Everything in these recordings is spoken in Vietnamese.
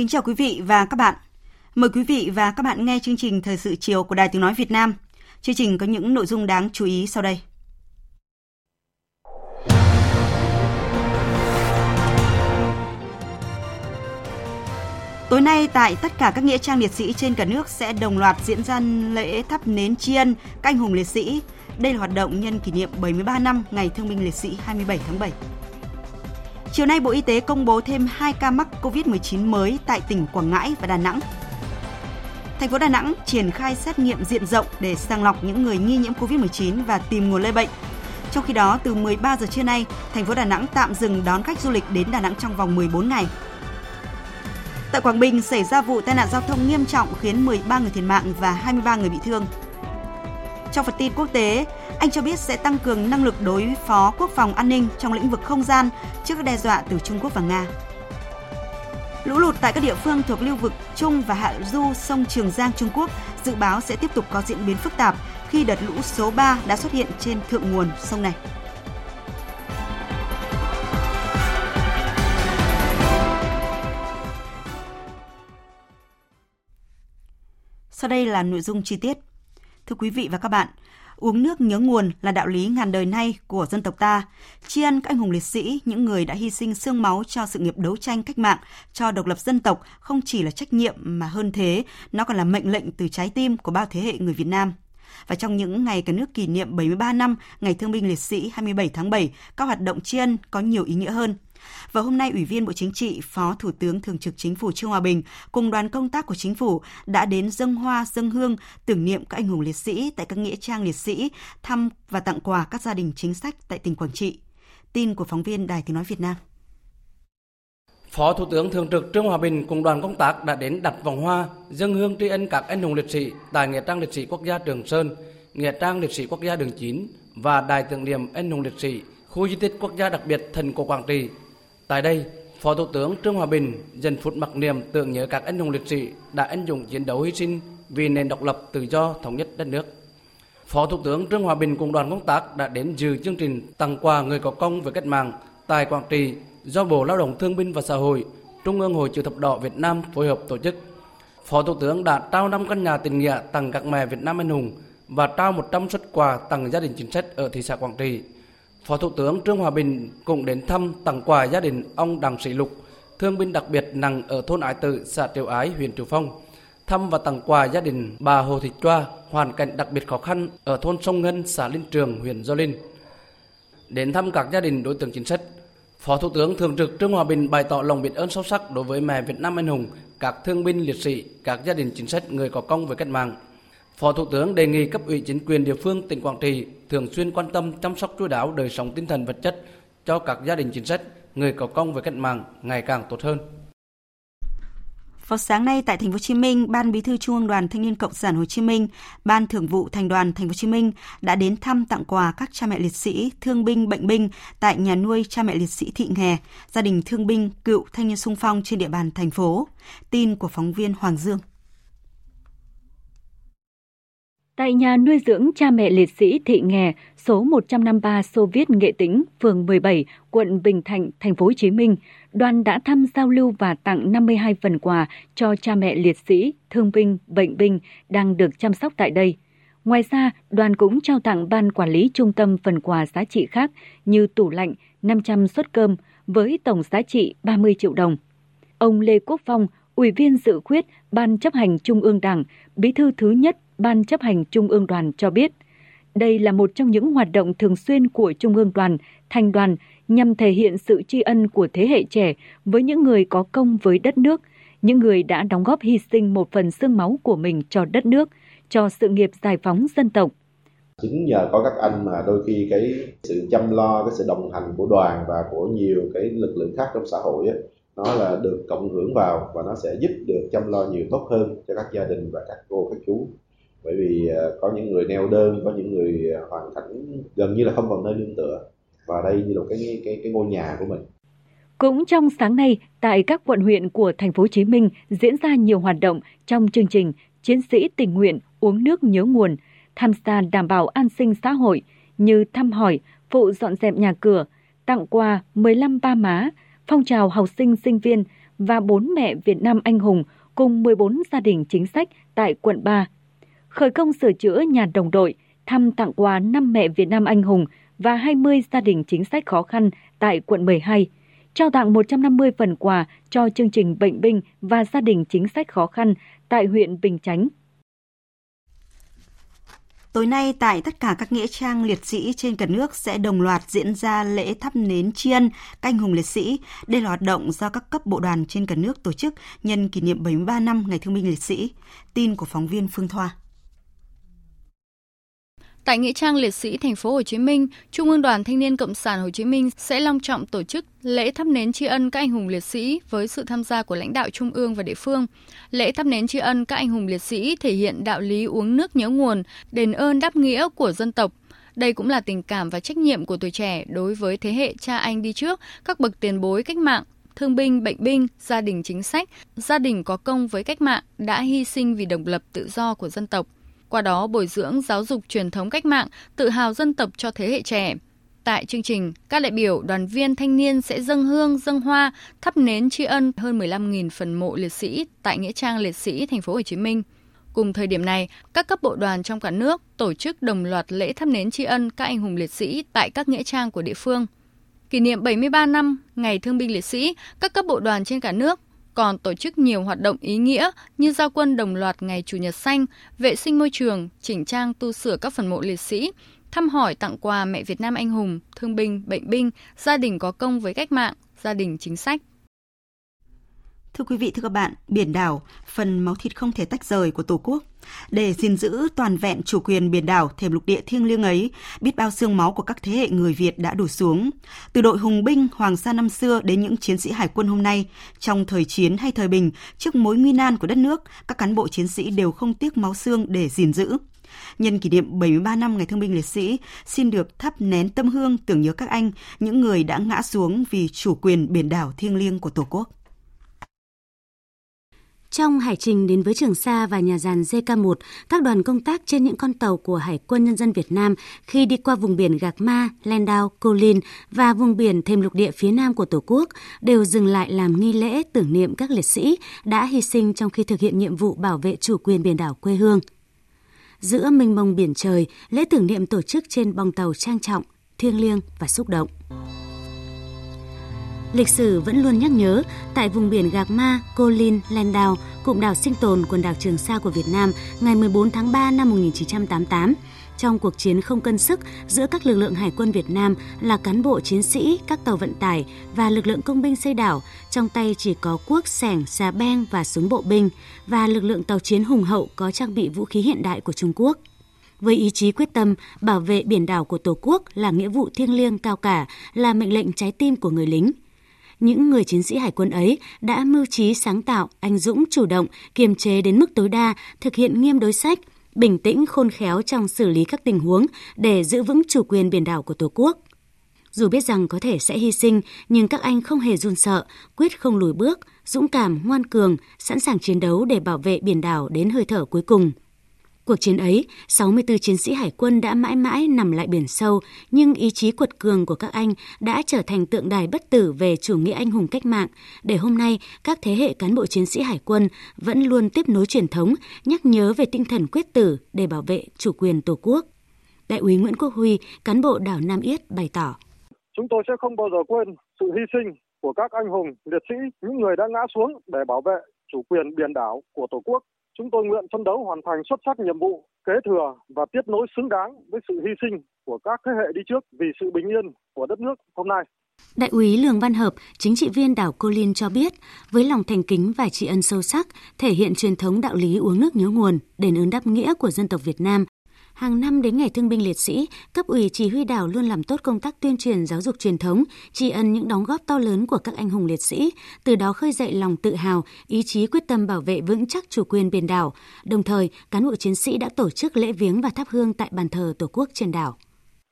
Kính chào quý vị và các bạn. Mời quý vị và các bạn nghe chương trình Thời sự chiều của Đài Tiếng Nói Việt Nam. Chương trình có những nội dung đáng chú ý sau đây. Tối nay tại tất cả các nghĩa trang liệt sĩ trên cả nước sẽ đồng loạt diễn ra lễ thắp nến tri ân các anh hùng liệt sĩ. Đây là hoạt động nhân kỷ niệm 73 năm Ngày Thương binh Liệt sĩ 27 tháng 7. Chiều nay Bộ Y tế công bố thêm 2 ca mắc COVID-19 mới tại tỉnh Quảng Ngãi và Đà Nẵng. Thành phố Đà Nẵng triển khai xét nghiệm diện rộng để sàng lọc những người nghi nhiễm COVID-19 và tìm nguồn lây bệnh. Trong khi đó, từ 13 giờ trưa nay, thành phố Đà Nẵng tạm dừng đón khách du lịch đến Đà Nẵng trong vòng 14 ngày. Tại Quảng Bình xảy ra vụ tai nạn giao thông nghiêm trọng khiến 13 người thiệt mạng và 23 người bị thương. Trong phần tin quốc tế, anh cho biết sẽ tăng cường năng lực đối phó quốc phòng an ninh trong lĩnh vực không gian trước các đe dọa từ Trung Quốc và Nga. Lũ lụt tại các địa phương thuộc lưu vực Trung và Hạ Du sông Trường Giang Trung Quốc dự báo sẽ tiếp tục có diễn biến phức tạp khi đợt lũ số 3 đã xuất hiện trên thượng nguồn sông này. Sau đây là nội dung chi tiết. Thưa quý vị và các bạn, uống nước nhớ nguồn là đạo lý ngàn đời nay của dân tộc ta. Tri ân các anh hùng liệt sĩ, những người đã hy sinh xương máu cho sự nghiệp đấu tranh cách mạng, cho độc lập dân tộc không chỉ là trách nhiệm mà hơn thế, nó còn là mệnh lệnh từ trái tim của bao thế hệ người Việt Nam. Và trong những ngày cả nước kỷ niệm 73 năm Ngày Thương binh Liệt sĩ 27 tháng 7, các hoạt động tri ân có nhiều ý nghĩa hơn – và hôm nay, Ủy viên Bộ Chính trị, Phó Thủ tướng Thường trực Chính phủ Trương Hòa Bình cùng đoàn công tác của Chính phủ đã đến dâng hoa, dâng hương, tưởng niệm các anh hùng liệt sĩ tại các nghĩa trang liệt sĩ, thăm và tặng quà các gia đình chính sách tại tỉnh Quảng Trị. Tin của phóng viên Đài Tiếng Nói Việt Nam. Phó Thủ tướng Thường trực Trương Hòa Bình cùng đoàn công tác đã đến đặt vòng hoa, dâng hương tri ân các anh hùng liệt sĩ tại Nghĩa trang liệt sĩ quốc gia Trường Sơn, Nghĩa trang liệt sĩ quốc gia Đường Chín và Đài tưởng niệm anh hùng liệt sĩ khu di tích quốc gia đặc biệt thành cổ Quảng Trị Tại đây, Phó Thủ tướng Trương Hòa Bình dành phút mặc niệm tưởng nhớ các anh hùng liệt sĩ đã anh dũng chiến đấu hy sinh vì nền độc lập tự do thống nhất đất nước. Phó Thủ tướng Trương Hòa Bình cùng đoàn công tác đã đến dự chương trình tặng quà người có công với cách mạng tại Quảng Trị do Bộ Lao động Thương binh và Xã hội, Trung ương Hội Chữ thập đỏ Việt Nam phối hợp tổ chức. Phó Thủ tướng đã trao 5 căn nhà tình nghĩa tặng các mẹ Việt Nam anh hùng và trao 100 xuất quà tặng gia đình chính sách ở thị xã Quảng Trị Phó Thủ tướng Trương Hòa Bình cũng đến thăm tặng quà gia đình ông Đặng Sĩ Lục, thương binh đặc biệt nặng ở thôn Ái Tự, xã Triệu Ái, huyện Triệu Phong. Thăm và tặng quà gia đình bà Hồ Thị Choa, hoàn cảnh đặc biệt khó khăn ở thôn Sông Ngân, xã Linh Trường, huyện Gio Linh. Đến thăm các gia đình đối tượng chính sách, Phó Thủ tướng Thường trực Trương Hòa Bình bày tỏ lòng biết ơn sâu sắc đối với mẹ Việt Nam anh hùng, các thương binh liệt sĩ, các gia đình chính sách người có công với cách mạng, Phó Thủ tướng đề nghị cấp ủy chính quyền địa phương tỉnh Quảng Trị thường xuyên quan tâm chăm sóc chú đáo đời sống tinh thần vật chất cho các gia đình chính sách, người có công với cách mạng ngày càng tốt hơn. Vào sáng nay tại Thành phố Hồ Chí Minh, Ban Bí thư Trung ương Đoàn Thanh niên Cộng sản Hồ Chí Minh, Ban Thường vụ Thành đoàn Thành phố Hồ Chí Minh đã đến thăm tặng quà các cha mẹ liệt sĩ, thương binh, bệnh binh tại nhà nuôi cha mẹ liệt sĩ Thị Nghè, gia đình thương binh, cựu thanh niên sung phong trên địa bàn thành phố. Tin của phóng viên Hoàng Dương. Tại nhà nuôi dưỡng cha mẹ liệt sĩ Thị Nghè, số 153 Xô Viết Nghệ Tĩnh, phường 17, quận Bình Thạnh, thành phố Hồ Chí Minh, đoàn đã thăm giao lưu và tặng 52 phần quà cho cha mẹ liệt sĩ, thương binh, bệnh binh đang được chăm sóc tại đây. Ngoài ra, đoàn cũng trao tặng ban quản lý trung tâm phần quà giá trị khác như tủ lạnh, 500 suất cơm với tổng giá trị 30 triệu đồng. Ông Lê Quốc Phong, Ủy viên dự khuyết Ban chấp hành Trung ương Đảng, Bí thư thứ nhất Ban chấp hành Trung ương đoàn cho biết, đây là một trong những hoạt động thường xuyên của Trung ương đoàn, thành đoàn nhằm thể hiện sự tri ân của thế hệ trẻ với những người có công với đất nước, những người đã đóng góp hy sinh một phần xương máu của mình cho đất nước, cho sự nghiệp giải phóng dân tộc. Chính nhờ có các anh mà đôi khi cái sự chăm lo, cái sự đồng hành của đoàn và của nhiều cái lực lượng khác trong xã hội ấy, nó là được cộng hưởng vào và nó sẽ giúp được chăm lo nhiều tốt hơn cho các gia đình và các cô các chú bởi vì à, có những người neo đơn có những người à, hoàn cảnh gần như là không còn nơi nương tựa và đây như là cái cái cái ngôi nhà của mình cũng trong sáng nay, tại các quận huyện của thành phố Hồ Chí Minh diễn ra nhiều hoạt động trong chương trình Chiến sĩ tình nguyện uống nước nhớ nguồn, tham gia đảm bảo an sinh xã hội như thăm hỏi, phụ dọn dẹp nhà cửa, tặng quà 15 ba má, phong trào học sinh sinh viên và bốn mẹ Việt Nam anh hùng cùng 14 gia đình chính sách tại quận 3. Khởi công sửa chữa nhà đồng đội, thăm tặng quà 5 mẹ Việt Nam anh hùng và 20 gia đình chính sách khó khăn tại quận 12 trao tặng 150 phần quà cho chương trình bệnh binh và gia đình chính sách khó khăn tại huyện Bình Chánh. Tối nay tại tất cả các nghĩa trang liệt sĩ trên cả nước sẽ đồng loạt diễn ra lễ thắp nến tri ân canh hùng liệt sĩ. Đây là hoạt động do các cấp bộ đoàn trên cả nước tổ chức nhân kỷ niệm 73 năm Ngày Thương binh Liệt sĩ. Tin của phóng viên Phương Thoa. Tại nghĩa trang liệt sĩ thành phố Hồ Chí Minh, Trung ương Đoàn Thanh niên Cộng sản Hồ Chí Minh sẽ long trọng tổ chức lễ thắp nến tri ân các anh hùng liệt sĩ với sự tham gia của lãnh đạo trung ương và địa phương. Lễ thắp nến tri ân các anh hùng liệt sĩ thể hiện đạo lý uống nước nhớ nguồn, đền ơn đáp nghĩa của dân tộc. Đây cũng là tình cảm và trách nhiệm của tuổi trẻ đối với thế hệ cha anh đi trước, các bậc tiền bối cách mạng, thương binh, bệnh binh, gia đình chính sách, gia đình có công với cách mạng đã hy sinh vì độc lập tự do của dân tộc qua đó bồi dưỡng giáo dục truyền thống cách mạng, tự hào dân tộc cho thế hệ trẻ. Tại chương trình, các đại biểu, đoàn viên thanh niên sẽ dâng hương, dâng hoa, thắp nến tri ân hơn 15.000 phần mộ liệt sĩ tại nghĩa trang liệt sĩ thành phố Hồ Chí Minh. Cùng thời điểm này, các cấp bộ đoàn trong cả nước tổ chức đồng loạt lễ thắp nến tri ân các anh hùng liệt sĩ tại các nghĩa trang của địa phương. Kỷ niệm 73 năm Ngày Thương binh Liệt sĩ, các cấp bộ đoàn trên cả nước còn tổ chức nhiều hoạt động ý nghĩa như giao quân đồng loạt ngày Chủ nhật xanh, vệ sinh môi trường, chỉnh trang tu sửa các phần mộ liệt sĩ, thăm hỏi tặng quà mẹ Việt Nam anh hùng, thương binh, bệnh binh, gia đình có công với cách mạng, gia đình chính sách. Thưa quý vị, thưa các bạn, biển đảo, phần máu thịt không thể tách rời của Tổ quốc. Để gìn giữ toàn vẹn chủ quyền biển đảo thềm lục địa thiêng liêng ấy, biết bao xương máu của các thế hệ người Việt đã đổ xuống. Từ đội hùng binh Hoàng sa năm xưa đến những chiến sĩ hải quân hôm nay, trong thời chiến hay thời bình, trước mối nguy nan của đất nước, các cán bộ chiến sĩ đều không tiếc máu xương để gìn giữ. Nhân kỷ niệm 73 năm Ngày Thương binh Liệt sĩ, xin được thắp nén tâm hương tưởng nhớ các anh, những người đã ngã xuống vì chủ quyền biển đảo thiêng liêng của Tổ quốc. Trong hải trình đến với Trường Sa và nhà giàn JK1, các đoàn công tác trên những con tàu của Hải quân Nhân dân Việt Nam khi đi qua vùng biển Gạc Ma, Landau, Cô Linh và vùng biển thêm lục địa phía nam của Tổ quốc đều dừng lại làm nghi lễ tưởng niệm các liệt sĩ đã hy sinh trong khi thực hiện nhiệm vụ bảo vệ chủ quyền biển đảo quê hương. Giữa mênh mông biển trời, lễ tưởng niệm tổ chức trên bong tàu trang trọng, thiêng liêng và xúc động. Lịch sử vẫn luôn nhắc nhớ, tại vùng biển Gạc Ma, Cô Linh, Đào, cụm đảo sinh tồn quần đảo Trường Sa của Việt Nam ngày 14 tháng 3 năm 1988, trong cuộc chiến không cân sức giữa các lực lượng hải quân Việt Nam là cán bộ chiến sĩ, các tàu vận tải và lực lượng công binh xây đảo, trong tay chỉ có cuốc, sẻng, xà beng và súng bộ binh, và lực lượng tàu chiến hùng hậu có trang bị vũ khí hiện đại của Trung Quốc. Với ý chí quyết tâm bảo vệ biển đảo của Tổ quốc là nghĩa vụ thiêng liêng cao cả, là mệnh lệnh trái tim của người lính những người chiến sĩ hải quân ấy đã mưu trí sáng tạo, anh dũng, chủ động, kiềm chế đến mức tối đa, thực hiện nghiêm đối sách, bình tĩnh khôn khéo trong xử lý các tình huống để giữ vững chủ quyền biển đảo của Tổ quốc. Dù biết rằng có thể sẽ hy sinh, nhưng các anh không hề run sợ, quyết không lùi bước, dũng cảm, ngoan cường, sẵn sàng chiến đấu để bảo vệ biển đảo đến hơi thở cuối cùng. Cuộc chiến ấy, 64 chiến sĩ hải quân đã mãi mãi nằm lại biển sâu, nhưng ý chí quật cường của các anh đã trở thành tượng đài bất tử về chủ nghĩa anh hùng cách mạng, để hôm nay các thế hệ cán bộ chiến sĩ hải quân vẫn luôn tiếp nối truyền thống, nhắc nhớ về tinh thần quyết tử để bảo vệ chủ quyền Tổ quốc. Đại úy Nguyễn Quốc Huy, cán bộ đảo Nam Yết bày tỏ. Chúng tôi sẽ không bao giờ quên sự hy sinh của các anh hùng, liệt sĩ, những người đã ngã xuống để bảo vệ chủ quyền biển đảo của Tổ quốc Chúng tôi nguyện phấn đấu hoàn thành xuất sắc nhiệm vụ kế thừa và tiếp nối xứng đáng với sự hy sinh của các thế hệ đi trước vì sự bình yên của đất nước hôm nay. Đại úy Lường Văn Hợp, chính trị viên đảo Cô Linh cho biết, với lòng thành kính và tri ân sâu sắc, thể hiện truyền thống đạo lý uống nước nhớ nguồn, đền ơn đáp nghĩa của dân tộc Việt Nam, Hàng năm đến Ngày Thương binh Liệt sĩ, cấp ủy chỉ huy đảo luôn làm tốt công tác tuyên truyền giáo dục truyền thống, tri ân những đóng góp to lớn của các anh hùng liệt sĩ, từ đó khơi dậy lòng tự hào, ý chí quyết tâm bảo vệ vững chắc chủ quyền biển đảo. Đồng thời, cán bộ chiến sĩ đã tổ chức lễ viếng và thắp hương tại bàn thờ Tổ quốc trên đảo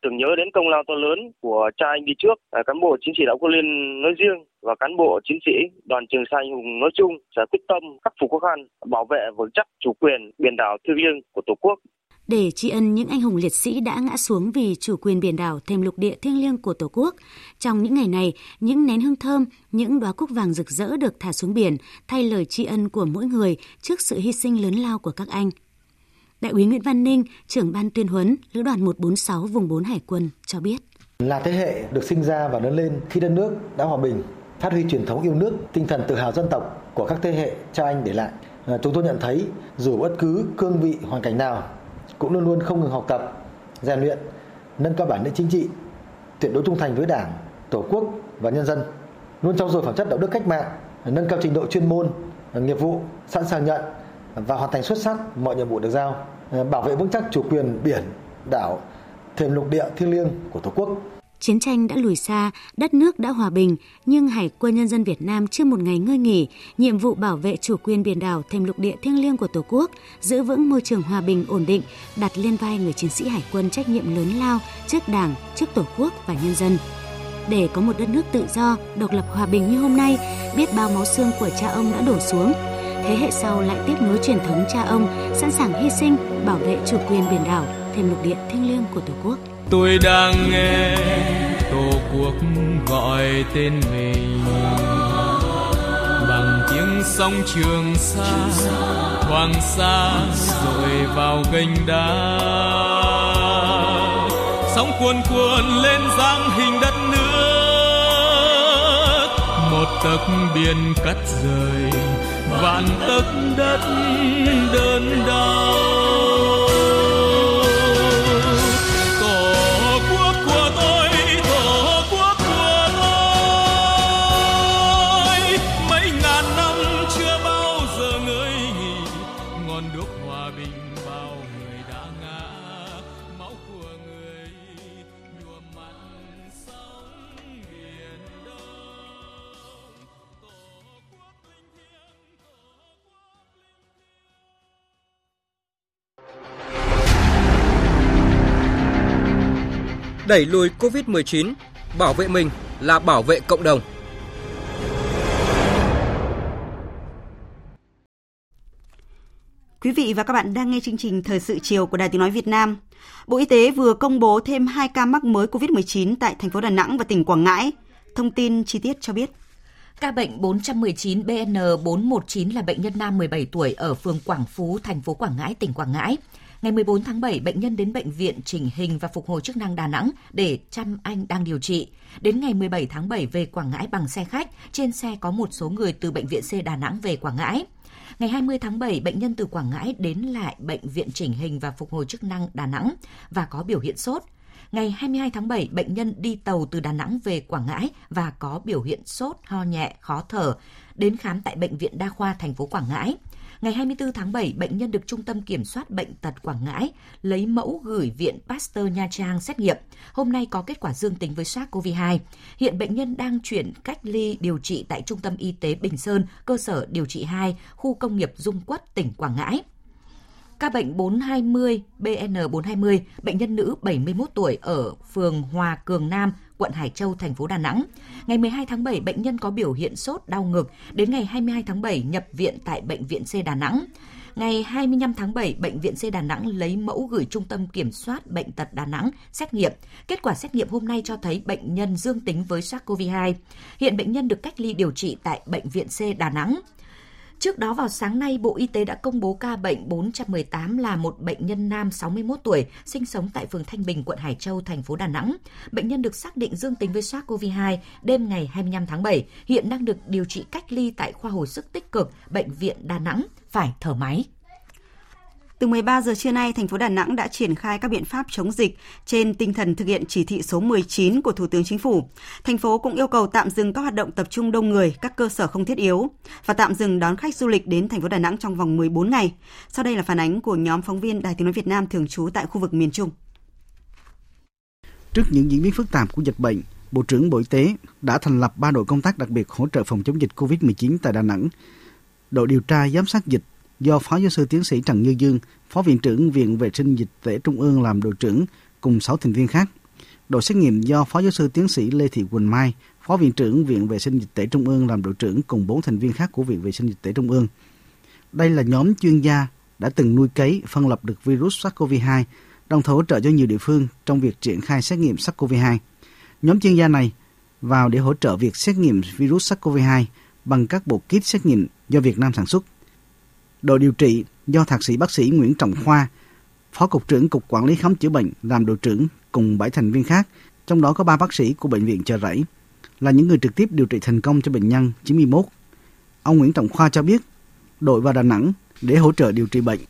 tưởng nhớ đến công lao to lớn của cha anh đi trước, à, cán bộ chiến sĩ đảo Cô Liên nói riêng và cán bộ chiến sĩ đoàn Trường Sa anh hùng nói chung sẽ quyết tâm khắc phục khó khăn, bảo vệ vững chắc chủ quyền biển đảo thiêng liêng của Tổ quốc để tri ân những anh hùng liệt sĩ đã ngã xuống vì chủ quyền biển đảo thêm lục địa thiêng liêng của Tổ quốc. Trong những ngày này, những nén hương thơm, những đóa cúc vàng rực rỡ được thả xuống biển thay lời tri ân của mỗi người trước sự hy sinh lớn lao của các anh. Đại úy Nguyễn Văn Ninh, trưởng ban tuyên huấn, lữ đoàn 146 vùng 4 Hải quân cho biết. Là thế hệ được sinh ra và lớn lên khi đất nước đã hòa bình, phát huy truyền thống yêu nước, tinh thần tự hào dân tộc của các thế hệ cha anh để lại. À, chúng tôi nhận thấy dù bất cứ cương vị hoàn cảnh nào cũng luôn luôn không ngừng học tập, rèn luyện, nâng cao bản lĩnh chính trị, tuyệt đối trung thành với Đảng, Tổ quốc và nhân dân, luôn trau dồi phẩm chất đạo đức cách mạng, nâng cao trình độ chuyên môn, nghiệp vụ, sẵn sàng nhận và hoàn thành xuất sắc mọi nhiệm vụ được giao, bảo vệ vững chắc chủ quyền biển, đảo, thềm lục địa thiêng liêng của Tổ quốc. Chiến tranh đã lùi xa, đất nước đã hòa bình, nhưng Hải quân Nhân dân Việt Nam chưa một ngày ngơi nghỉ, nhiệm vụ bảo vệ chủ quyền biển đảo thêm lục địa thiêng liêng của Tổ quốc, giữ vững môi trường hòa bình ổn định, đặt lên vai người chiến sĩ Hải quân trách nhiệm lớn lao trước Đảng, trước Tổ quốc và nhân dân. Để có một đất nước tự do, độc lập hòa bình như hôm nay, biết bao máu xương của cha ông đã đổ xuống, thế hệ sau lại tiếp nối truyền thống cha ông, sẵn sàng hy sinh, bảo vệ chủ quyền biển đảo, thêm lục địa thiêng liêng của Tổ quốc tôi đang nghe tổ quốc gọi tên mình. Bằng tiếng sóng trường xa hoàng sa rồi vào gành đá. Sóng cuồn cuộn lên dáng hình đất nước. Một tấc biển cắt rời, vạn tấc đất đơn đau. Đẩy lùi Covid-19, bảo vệ mình là bảo vệ cộng đồng. Quý vị và các bạn đang nghe chương trình Thời sự chiều của Đài Tiếng Nói Việt Nam. Bộ Y tế vừa công bố thêm 2 ca mắc mới COVID-19 tại thành phố Đà Nẵng và tỉnh Quảng Ngãi. Thông tin chi tiết cho biết. Ca bệnh 419 BN419 là bệnh nhân nam 17 tuổi ở phường Quảng Phú, thành phố Quảng Ngãi, tỉnh Quảng Ngãi. Ngày 14 tháng 7, bệnh nhân đến bệnh viện chỉnh hình và phục hồi chức năng Đà Nẵng để chăm anh đang điều trị. Đến ngày 17 tháng 7 về Quảng Ngãi bằng xe khách, trên xe có một số người từ bệnh viện C Đà Nẵng về Quảng Ngãi. Ngày 20 tháng 7, bệnh nhân từ Quảng Ngãi đến lại bệnh viện chỉnh hình và phục hồi chức năng Đà Nẵng và có biểu hiện sốt. Ngày 22 tháng 7, bệnh nhân đi tàu từ Đà Nẵng về Quảng Ngãi và có biểu hiện sốt, ho nhẹ, khó thở, đến khám tại bệnh viện đa khoa thành phố Quảng Ngãi. Ngày 24 tháng 7, bệnh nhân được Trung tâm Kiểm soát Bệnh tật Quảng Ngãi lấy mẫu gửi Viện Pasteur Nha Trang xét nghiệm. Hôm nay có kết quả dương tính với SARS-CoV-2. Hiện bệnh nhân đang chuyển cách ly điều trị tại Trung tâm Y tế Bình Sơn, cơ sở điều trị 2, khu công nghiệp Dung Quất, tỉnh Quảng Ngãi. Ca bệnh 420 BN420, bệnh nhân nữ 71 tuổi ở phường Hòa Cường Nam, quận Hải Châu, thành phố Đà Nẵng. Ngày 12 tháng 7, bệnh nhân có biểu hiện sốt, đau ngực. Đến ngày 22 tháng 7, nhập viện tại Bệnh viện C Đà Nẵng. Ngày 25 tháng 7, Bệnh viện C Đà Nẵng lấy mẫu gửi Trung tâm Kiểm soát Bệnh tật Đà Nẵng xét nghiệm. Kết quả xét nghiệm hôm nay cho thấy bệnh nhân dương tính với SARS-CoV-2. Hiện bệnh nhân được cách ly điều trị tại Bệnh viện C Đà Nẵng. Trước đó vào sáng nay, Bộ Y tế đã công bố ca bệnh 418 là một bệnh nhân nam 61 tuổi, sinh sống tại phường Thanh Bình, quận Hải Châu, thành phố Đà Nẵng. Bệnh nhân được xác định dương tính với SARS-CoV-2 đêm ngày 25 tháng 7, hiện đang được điều trị cách ly tại khoa hồi sức tích cực Bệnh viện Đà Nẵng, phải thở máy. Từ 13 giờ trưa nay, thành phố Đà Nẵng đã triển khai các biện pháp chống dịch trên tinh thần thực hiện chỉ thị số 19 của Thủ tướng Chính phủ. Thành phố cũng yêu cầu tạm dừng các hoạt động tập trung đông người, các cơ sở không thiết yếu và tạm dừng đón khách du lịch đến thành phố Đà Nẵng trong vòng 14 ngày. Sau đây là phản ánh của nhóm phóng viên Đài Tiếng nói Việt Nam thường trú tại khu vực miền Trung. Trước những diễn biến phức tạp của dịch bệnh, Bộ trưởng Bộ Y tế đã thành lập 3 đội công tác đặc biệt hỗ trợ phòng chống dịch COVID-19 tại Đà Nẵng. Đội điều tra giám sát dịch do Phó Giáo sư Tiến sĩ Trần Như Dương, Phó Viện trưởng Viện Vệ sinh Dịch tễ Trung ương làm đội trưởng cùng 6 thành viên khác. Đội xét nghiệm do Phó Giáo sư Tiến sĩ Lê Thị Quỳnh Mai, Phó Viện trưởng Viện Vệ sinh Dịch tễ Trung ương làm đội trưởng cùng 4 thành viên khác của Viện Vệ sinh Dịch tễ Trung ương. Đây là nhóm chuyên gia đã từng nuôi cấy, phân lập được virus SARS-CoV-2, đồng thời hỗ trợ cho nhiều địa phương trong việc triển khai xét nghiệm SARS-CoV-2. Nhóm chuyên gia này vào để hỗ trợ việc xét nghiệm virus SARS-CoV-2 bằng các bộ kit xét nghiệm do Việt Nam sản xuất. Đội điều trị do thạc sĩ bác sĩ Nguyễn Trọng Khoa, Phó Cục trưởng Cục Quản lý Khám chữa bệnh làm đội trưởng cùng 7 thành viên khác, trong đó có 3 bác sĩ của Bệnh viện Chợ Rẫy, là những người trực tiếp điều trị thành công cho bệnh nhân 91. Ông Nguyễn Trọng Khoa cho biết, đội vào Đà Nẵng để hỗ trợ điều trị bệnh.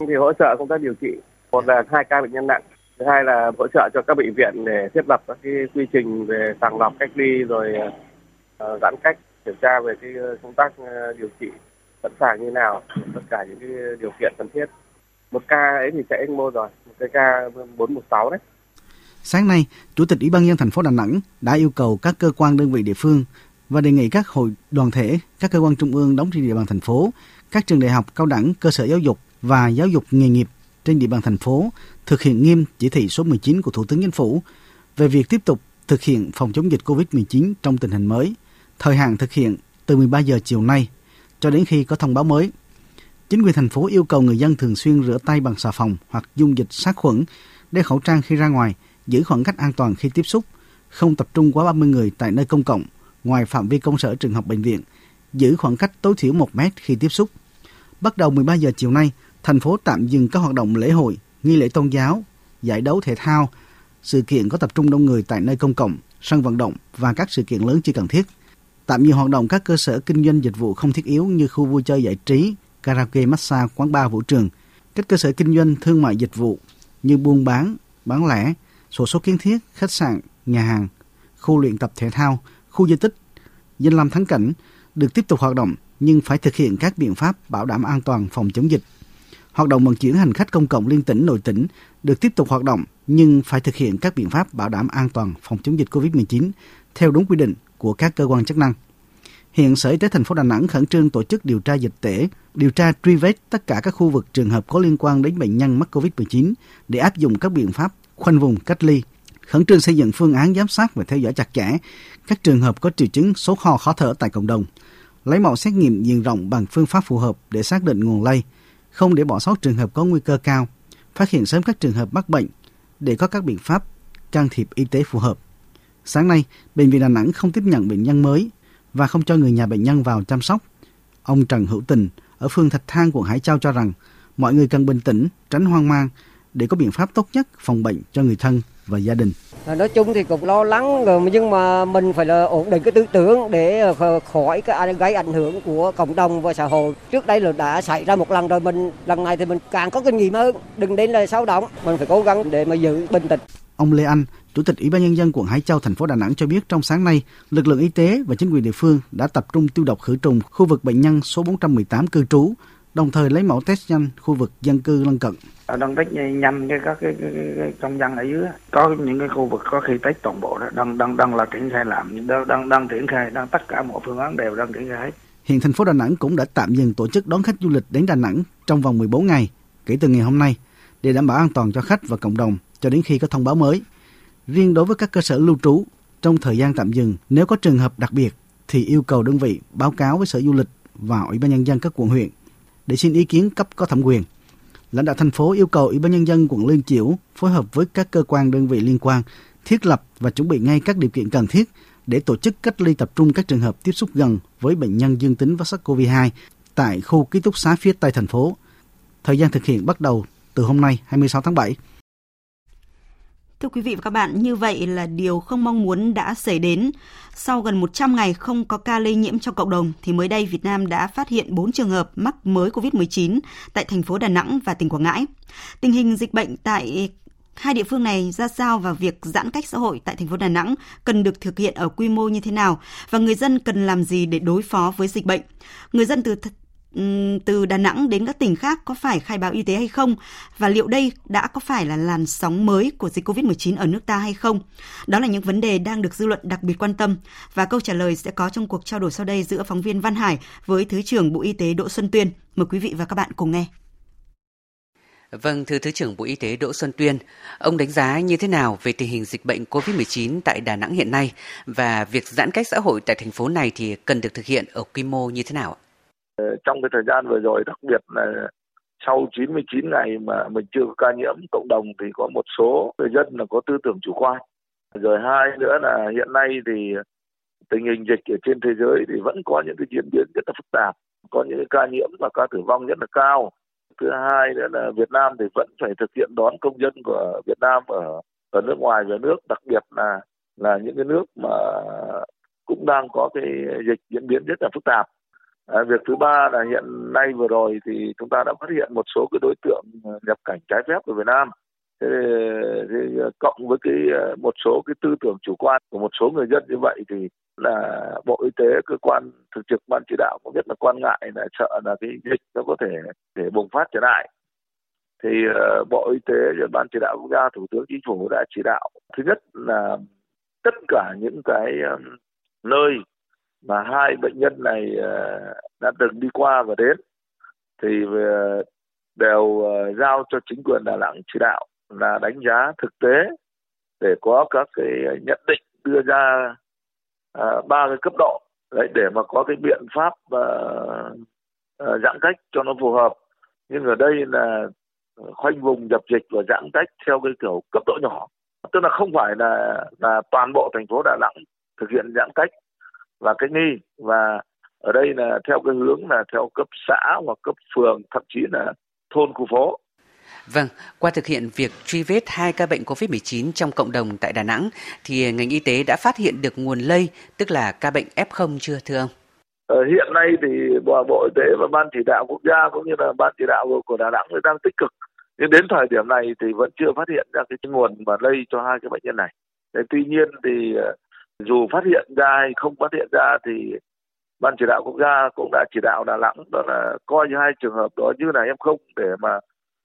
Thì hỗ trợ công tác điều trị, một là hai ca bệnh nhân nặng, thứ hai là hỗ trợ cho các bệnh viện để thiết lập các cái quy trình về sàng lọc cách ly rồi ờ, giãn cách kiểm tra về cái công tác ờ, điều trị sẵn sàng như nào tất cả những cái điều kiện cần thiết một ca ấy thì chạy ECMO rồi một cái ca 416 đấy Sáng nay, Chủ tịch Ủy ban nhân thành phố Đà Nẵng đã yêu cầu các cơ quan đơn vị địa phương và đề nghị các hội đoàn thể, các cơ quan trung ương đóng trên địa bàn thành phố, các trường đại học, cao đẳng, cơ sở giáo dục và giáo dục nghề nghiệp trên địa bàn thành phố thực hiện nghiêm chỉ thị số 19 của Thủ tướng Chính phủ về việc tiếp tục thực hiện phòng chống dịch COVID-19 trong tình hình mới. Thời hạn thực hiện từ 13 giờ chiều nay cho đến khi có thông báo mới. Chính quyền thành phố yêu cầu người dân thường xuyên rửa tay bằng xà phòng hoặc dung dịch sát khuẩn, đeo khẩu trang khi ra ngoài, giữ khoảng cách an toàn khi tiếp xúc, không tập trung quá 30 người tại nơi công cộng, ngoài phạm vi công sở trường học bệnh viện, giữ khoảng cách tối thiểu 1 mét khi tiếp xúc. Bắt đầu 13 giờ chiều nay, thành phố tạm dừng các hoạt động lễ hội, nghi lễ tôn giáo, giải đấu thể thao, sự kiện có tập trung đông người tại nơi công cộng, sân vận động và các sự kiện lớn chưa cần thiết. Tạm dừng hoạt động các cơ sở kinh doanh dịch vụ không thiết yếu như khu vui chơi giải trí, karaoke, massage, quán bar, vũ trường. Các cơ sở kinh doanh thương mại dịch vụ như buôn bán, bán lẻ, sổ số kiến thiết, khách sạn, nhà hàng, khu luyện tập thể thao, khu di tích, danh lam thắng cảnh được tiếp tục hoạt động nhưng phải thực hiện các biện pháp bảo đảm an toàn phòng chống dịch. Hoạt động vận chuyển hành khách công cộng liên tỉnh nội tỉnh được tiếp tục hoạt động nhưng phải thực hiện các biện pháp bảo đảm an toàn phòng chống dịch COVID-19 theo đúng quy định của các cơ quan chức năng. Hiện Sở Y tế thành phố Đà Nẵng khẩn trương tổ chức điều tra dịch tễ, điều tra truy vết tất cả các khu vực trường hợp có liên quan đến bệnh nhân mắc COVID-19 để áp dụng các biện pháp khoanh vùng cách ly, khẩn trương xây dựng phương án giám sát và theo dõi chặt chẽ các trường hợp có triệu chứng sốt ho khó thở tại cộng đồng, lấy mẫu xét nghiệm diện rộng bằng phương pháp phù hợp để xác định nguồn lây, không để bỏ sót trường hợp có nguy cơ cao, phát hiện sớm các trường hợp mắc bệnh để có các biện pháp can thiệp y tế phù hợp. Sáng nay, Bệnh viện Đà Nẵng không tiếp nhận bệnh nhân mới và không cho người nhà bệnh nhân vào chăm sóc. Ông Trần Hữu Tình ở phường Thạch Thang, quận Hải Châu cho rằng mọi người cần bình tĩnh, tránh hoang mang để có biện pháp tốt nhất phòng bệnh cho người thân và gia đình. Nói chung thì cũng lo lắng rồi nhưng mà mình phải là ổn định cái tư tưởng để khỏi cái gây ảnh hưởng của cộng đồng và xã hội. Trước đây là đã xảy ra một lần rồi mình lần này thì mình càng có kinh nghiệm hơn, đừng đến là sao động, mình phải cố gắng để mà giữ bình tĩnh. Ông Lê Anh, Chủ tịch Ủy ban nhân dân quận Hải Châu thành phố Đà Nẵng cho biết trong sáng nay, lực lượng y tế và chính quyền địa phương đã tập trung tiêu độc khử trùng khu vực bệnh nhân số 418 cư trú, đồng thời lấy mẫu test nhanh khu vực dân cư lân cận. Đang test nhanh cho các cái, cái, cái, công dân ở dưới có những cái khu vực có khi test toàn bộ đó đang đang đang là triển khai làm đang đang đang triển khai đang tất cả mọi phương án đều đang triển khai. Hiện thành phố Đà Nẵng cũng đã tạm dừng tổ chức đón khách du lịch đến Đà Nẵng trong vòng 14 ngày kể từ ngày hôm nay để đảm bảo an toàn cho khách và cộng đồng cho đến khi có thông báo mới. Riêng đối với các cơ sở lưu trú, trong thời gian tạm dừng, nếu có trường hợp đặc biệt thì yêu cầu đơn vị báo cáo với Sở Du lịch và Ủy ban nhân dân các quận huyện để xin ý kiến cấp có thẩm quyền. Lãnh đạo thành phố yêu cầu Ủy ban nhân dân quận Liên Chiểu phối hợp với các cơ quan đơn vị liên quan thiết lập và chuẩn bị ngay các điều kiện cần thiết để tổ chức cách ly tập trung các trường hợp tiếp xúc gần với bệnh nhân dương tính với SARS-CoV-2 tại khu ký túc xá phía Tây thành phố. Thời gian thực hiện bắt đầu từ hôm nay 26 tháng 7. Thưa quý vị và các bạn, như vậy là điều không mong muốn đã xảy đến. Sau gần 100 ngày không có ca lây nhiễm trong cộng đồng, thì mới đây Việt Nam đã phát hiện 4 trường hợp mắc mới COVID-19 tại thành phố Đà Nẵng và tỉnh Quảng Ngãi. Tình hình dịch bệnh tại hai địa phương này ra sao và việc giãn cách xã hội tại thành phố Đà Nẵng cần được thực hiện ở quy mô như thế nào và người dân cần làm gì để đối phó với dịch bệnh. Người dân từ từ Đà Nẵng đến các tỉnh khác có phải khai báo y tế hay không và liệu đây đã có phải là làn sóng mới của dịch COVID-19 ở nước ta hay không? Đó là những vấn đề đang được dư luận đặc biệt quan tâm và câu trả lời sẽ có trong cuộc trao đổi sau đây giữa phóng viên Văn Hải với Thứ trưởng Bộ Y tế Đỗ Xuân Tuyên. Mời quý vị và các bạn cùng nghe. Vâng, thưa Thứ trưởng Bộ Y tế Đỗ Xuân Tuyên, ông đánh giá như thế nào về tình hình dịch bệnh COVID-19 tại Đà Nẵng hiện nay và việc giãn cách xã hội tại thành phố này thì cần được thực hiện ở quy mô như thế nào? ạ? Ờ, trong cái thời gian vừa rồi, đặc biệt là sau 99 ngày mà mình chưa có ca nhiễm cộng đồng thì có một số người dân là có tư tưởng chủ quan. Rồi hai nữa là hiện nay thì tình hình dịch ở trên thế giới thì vẫn có những cái diễn biến rất là phức tạp, có những cái ca nhiễm và ca tử vong rất là cao. Thứ hai nữa là Việt Nam thì vẫn phải thực hiện đón công dân của Việt Nam ở ở nước ngoài về nước đặc biệt là là những cái nước mà cũng đang có cái dịch diễn biến rất là phức tạp à, việc thứ ba là hiện nay vừa rồi thì chúng ta đã phát hiện một số cái đối tượng à, nhập cảnh trái phép của Việt Nam. Thế thì à, cộng với cái à, một số cái tư tưởng chủ quan của một số người dân như vậy thì là bộ y tế cơ quan thường trực ban chỉ đạo cũng rất là quan ngại là sợ là cái dịch nó có thể để bùng phát trở lại. Thì uh, bộ y tế ban chỉ đạo quốc gia thủ tướng chính phủ đã chỉ đạo thứ nhất là tất cả những cái um, nơi mà hai bệnh nhân này ờ, đã từng đi qua và đến, thì ờ, đều ờ, giao cho chính quyền Đà Nẵng chỉ đạo là đánh giá thực tế để có các cái nhận định đưa ra ba cái cấp độ, đấy, để mà có cái biện pháp giãn cách cho nó phù hợp. Nhưng ở đây là khoanh vùng dập dịch và giãn cách theo cái kiểu cấp độ nhỏ. Tức là không phải là là toàn bộ thành phố Đà Nẵng thực hiện giãn cách và cách ly và ở đây là theo cái hướng là theo cấp xã hoặc cấp phường thậm chí là thôn khu phố Vâng, qua thực hiện việc truy vết hai ca bệnh COVID-19 trong cộng đồng tại Đà Nẵng, thì ngành y tế đã phát hiện được nguồn lây, tức là ca bệnh F0 chưa thưa ông? Ờ, hiện nay thì Bộ, Bộ Y tế và Ban chỉ đạo quốc gia cũng như là Ban chỉ đạo của Đà Nẵng đang tích cực. Nhưng đến thời điểm này thì vẫn chưa phát hiện ra cái nguồn mà lây cho hai cái bệnh nhân này. Thế tuy nhiên thì ờ, dù phát hiện ra hay không phát hiện ra thì Ban chỉ đạo quốc gia cũng đã chỉ đạo Đà Nẵng đó là coi như hai trường hợp đó như là F0 để mà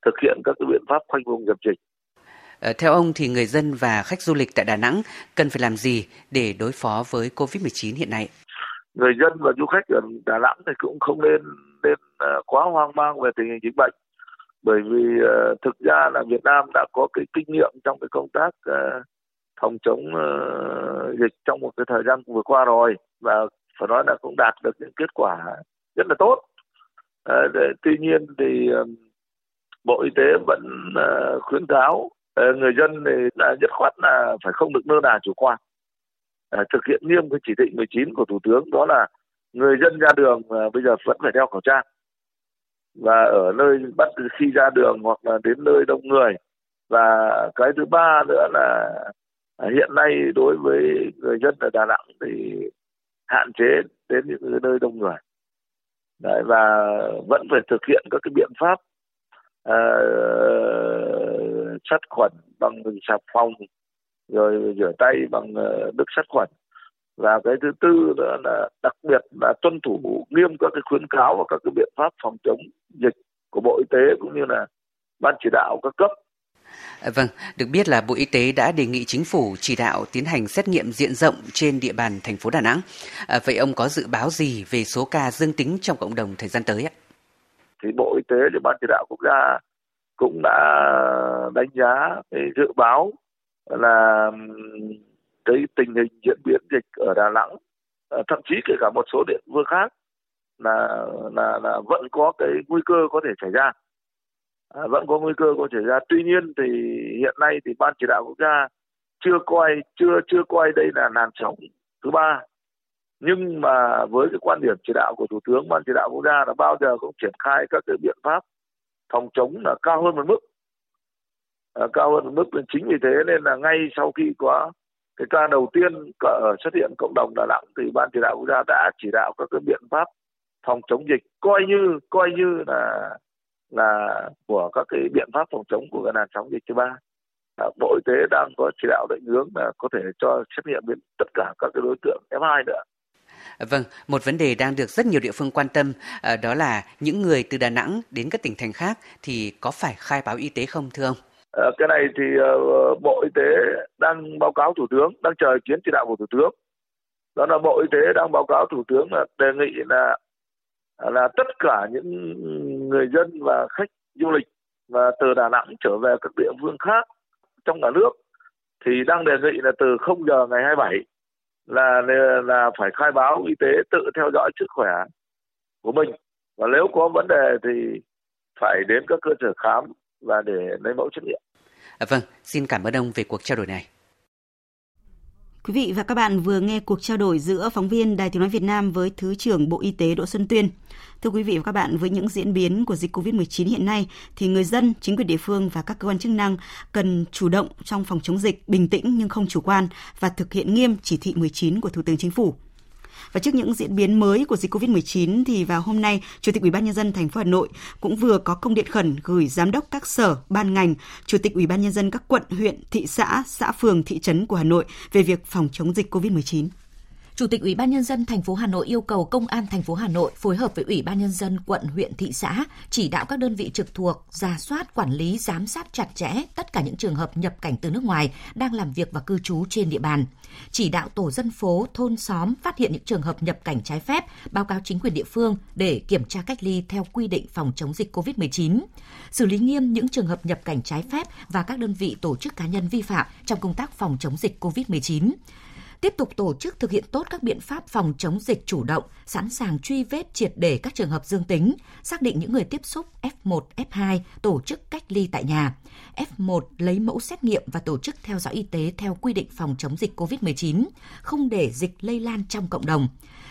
thực hiện các cái biện pháp khoanh vùng dập dịch. Ờ, theo ông thì người dân và khách du lịch tại Đà Nẵng cần phải làm gì để đối phó với Covid-19 hiện nay? Người dân và du khách ở Đà Nẵng thì cũng không nên nên ờ, quá hoang mang về tình hình dịch bệnh. Bởi vì uh, thực ra là Việt Nam đã có cái kinh nghiệm trong cái công tác phòng chống uh, dịch trong một cái thời gian vừa qua rồi và phải nói là cũng đạt được những kết quả rất là tốt. Uh, để, tuy nhiên thì uh, bộ y tế vẫn uh, khuyến cáo uh, người dân thì là nhất khoát là phải không được lơ là chủ quan. Uh, thực hiện nghiêm cái chỉ thị 19 của thủ tướng đó là người dân ra đường uh, bây giờ vẫn phải đeo khẩu trang. Và ở nơi bắt khi ra đường hoặc là đến nơi đông người. Và cái thứ ba nữa là Ờ, hiện nay đối với người dân ở Đà Nẵng thì hạn chế đến những nơi đông người. Đấy, và vẫn phải thực hiện các cái biện pháp uh, sát khuẩn bằng xà phòng rồi rửa tay bằng uh, nước sát khuẩn. Và cái thứ tư nữa là đặc biệt là tuân thủ nghiêm các cái khuyến cáo và các cái biện pháp phòng chống dịch của bộ y tế cũng như là ban chỉ đạo các cấp. Ờ, vâng, được biết là Bộ Y tế đã đề nghị chính phủ chỉ đạo tiến hành xét nghiệm diện rộng trên địa bàn thành phố Đà Nẵng. À, vậy ông có dự báo gì về số ca dương tính trong cộng đồng thời gian tới ạ? thì Bộ Y tế và Ban chỉ đạo quốc gia cũng đã đánh giá cái dự báo là cái tình hình diễn biến dịch ở Đà Nẵng ờ, thậm chí kể cả một số địa phương khác là là là vẫn có cái nguy cơ có thể xảy ra à, vẫn có nguy cơ có xảy ra. Tuy nhiên thì hiện nay thì ban chỉ đạo quốc gia chưa coi chưa chưa coi đây là làn sóng thứ ba. Nhưng mà với cái quan điểm chỉ đạo của thủ tướng ban chỉ đạo quốc gia là bao giờ cũng triển khai các cái biện pháp phòng chống là cao hơn một mức. À, cao hơn một mức. Nên chính vì thế nên là ngay sau khi có cái ca đầu tiên ở xuất hiện cộng đồng Đà Nẵng thì ban chỉ đạo quốc gia đã chỉ đạo các cái biện pháp phòng chống dịch. Coi như coi như là là của các cái biện pháp phòng chống của cái làn sóng dịch thứ ba Bộ Y tế đang có chỉ đạo định hướng là có thể cho xét nghiệm đến tất cả các cái đối tượng F2 nữa. Vâng, một vấn đề đang được rất nhiều địa phương quan tâm ờ, đó là những người từ Đà Nẵng đến các tỉnh thành khác thì có phải khai báo y tế không thưa ông? À, cái này thì uh, Bộ Y tế đang báo cáo Thủ tướng, đang chờ ý kiến chỉ đạo của Thủ tướng. Đó là Bộ Y tế đang báo cáo Thủ tướng là đề nghị là là tất cả những người dân và khách du lịch và từ Đà Nẵng trở về các địa phương khác trong cả nước thì đang đề nghị là từ 0 giờ ngày 27 là là phải khai báo y tế tự theo dõi sức khỏe của mình và nếu có vấn đề thì phải đến các cơ sở khám và để lấy mẫu xét nghiệm. À, vâng, xin cảm ơn ông về cuộc trao đổi này. Quý vị và các bạn vừa nghe cuộc trao đổi giữa phóng viên Đài Tiếng Nói Việt Nam với Thứ trưởng Bộ Y tế Đỗ Xuân Tuyên. Thưa quý vị và các bạn, với những diễn biến của dịch COVID-19 hiện nay thì người dân, chính quyền địa phương và các cơ quan chức năng cần chủ động trong phòng chống dịch, bình tĩnh nhưng không chủ quan và thực hiện nghiêm chỉ thị 19 của Thủ tướng Chính phủ. Và trước những diễn biến mới của dịch Covid-19 thì vào hôm nay, Chủ tịch Ủy ban nhân dân thành phố Hà Nội cũng vừa có công điện khẩn gửi giám đốc các sở, ban ngành, Chủ tịch Ủy ban nhân dân các quận, huyện, thị xã, xã phường, thị trấn của Hà Nội về việc phòng chống dịch Covid-19. Chủ tịch Ủy ban nhân dân thành phố Hà Nội yêu cầu Công an thành phố Hà Nội phối hợp với Ủy ban nhân dân quận, huyện, thị xã chỉ đạo các đơn vị trực thuộc ra soát, quản lý, giám sát chặt chẽ tất cả những trường hợp nhập cảnh từ nước ngoài đang làm việc và cư trú trên địa bàn. Chỉ đạo tổ dân phố, thôn xóm phát hiện những trường hợp nhập cảnh trái phép, báo cáo chính quyền địa phương để kiểm tra cách ly theo quy định phòng chống dịch COVID-19. Xử lý nghiêm những trường hợp nhập cảnh trái phép và các đơn vị tổ chức cá nhân vi phạm trong công tác phòng chống dịch COVID-19 tiếp tục tổ chức thực hiện tốt các biện pháp phòng chống dịch chủ động, sẵn sàng truy vết triệt để các trường hợp dương tính, xác định những người tiếp xúc F1, F2, tổ chức cách ly tại nhà. F1 lấy mẫu xét nghiệm và tổ chức theo dõi y tế theo quy định phòng chống dịch COVID-19, không để dịch lây lan trong cộng đồng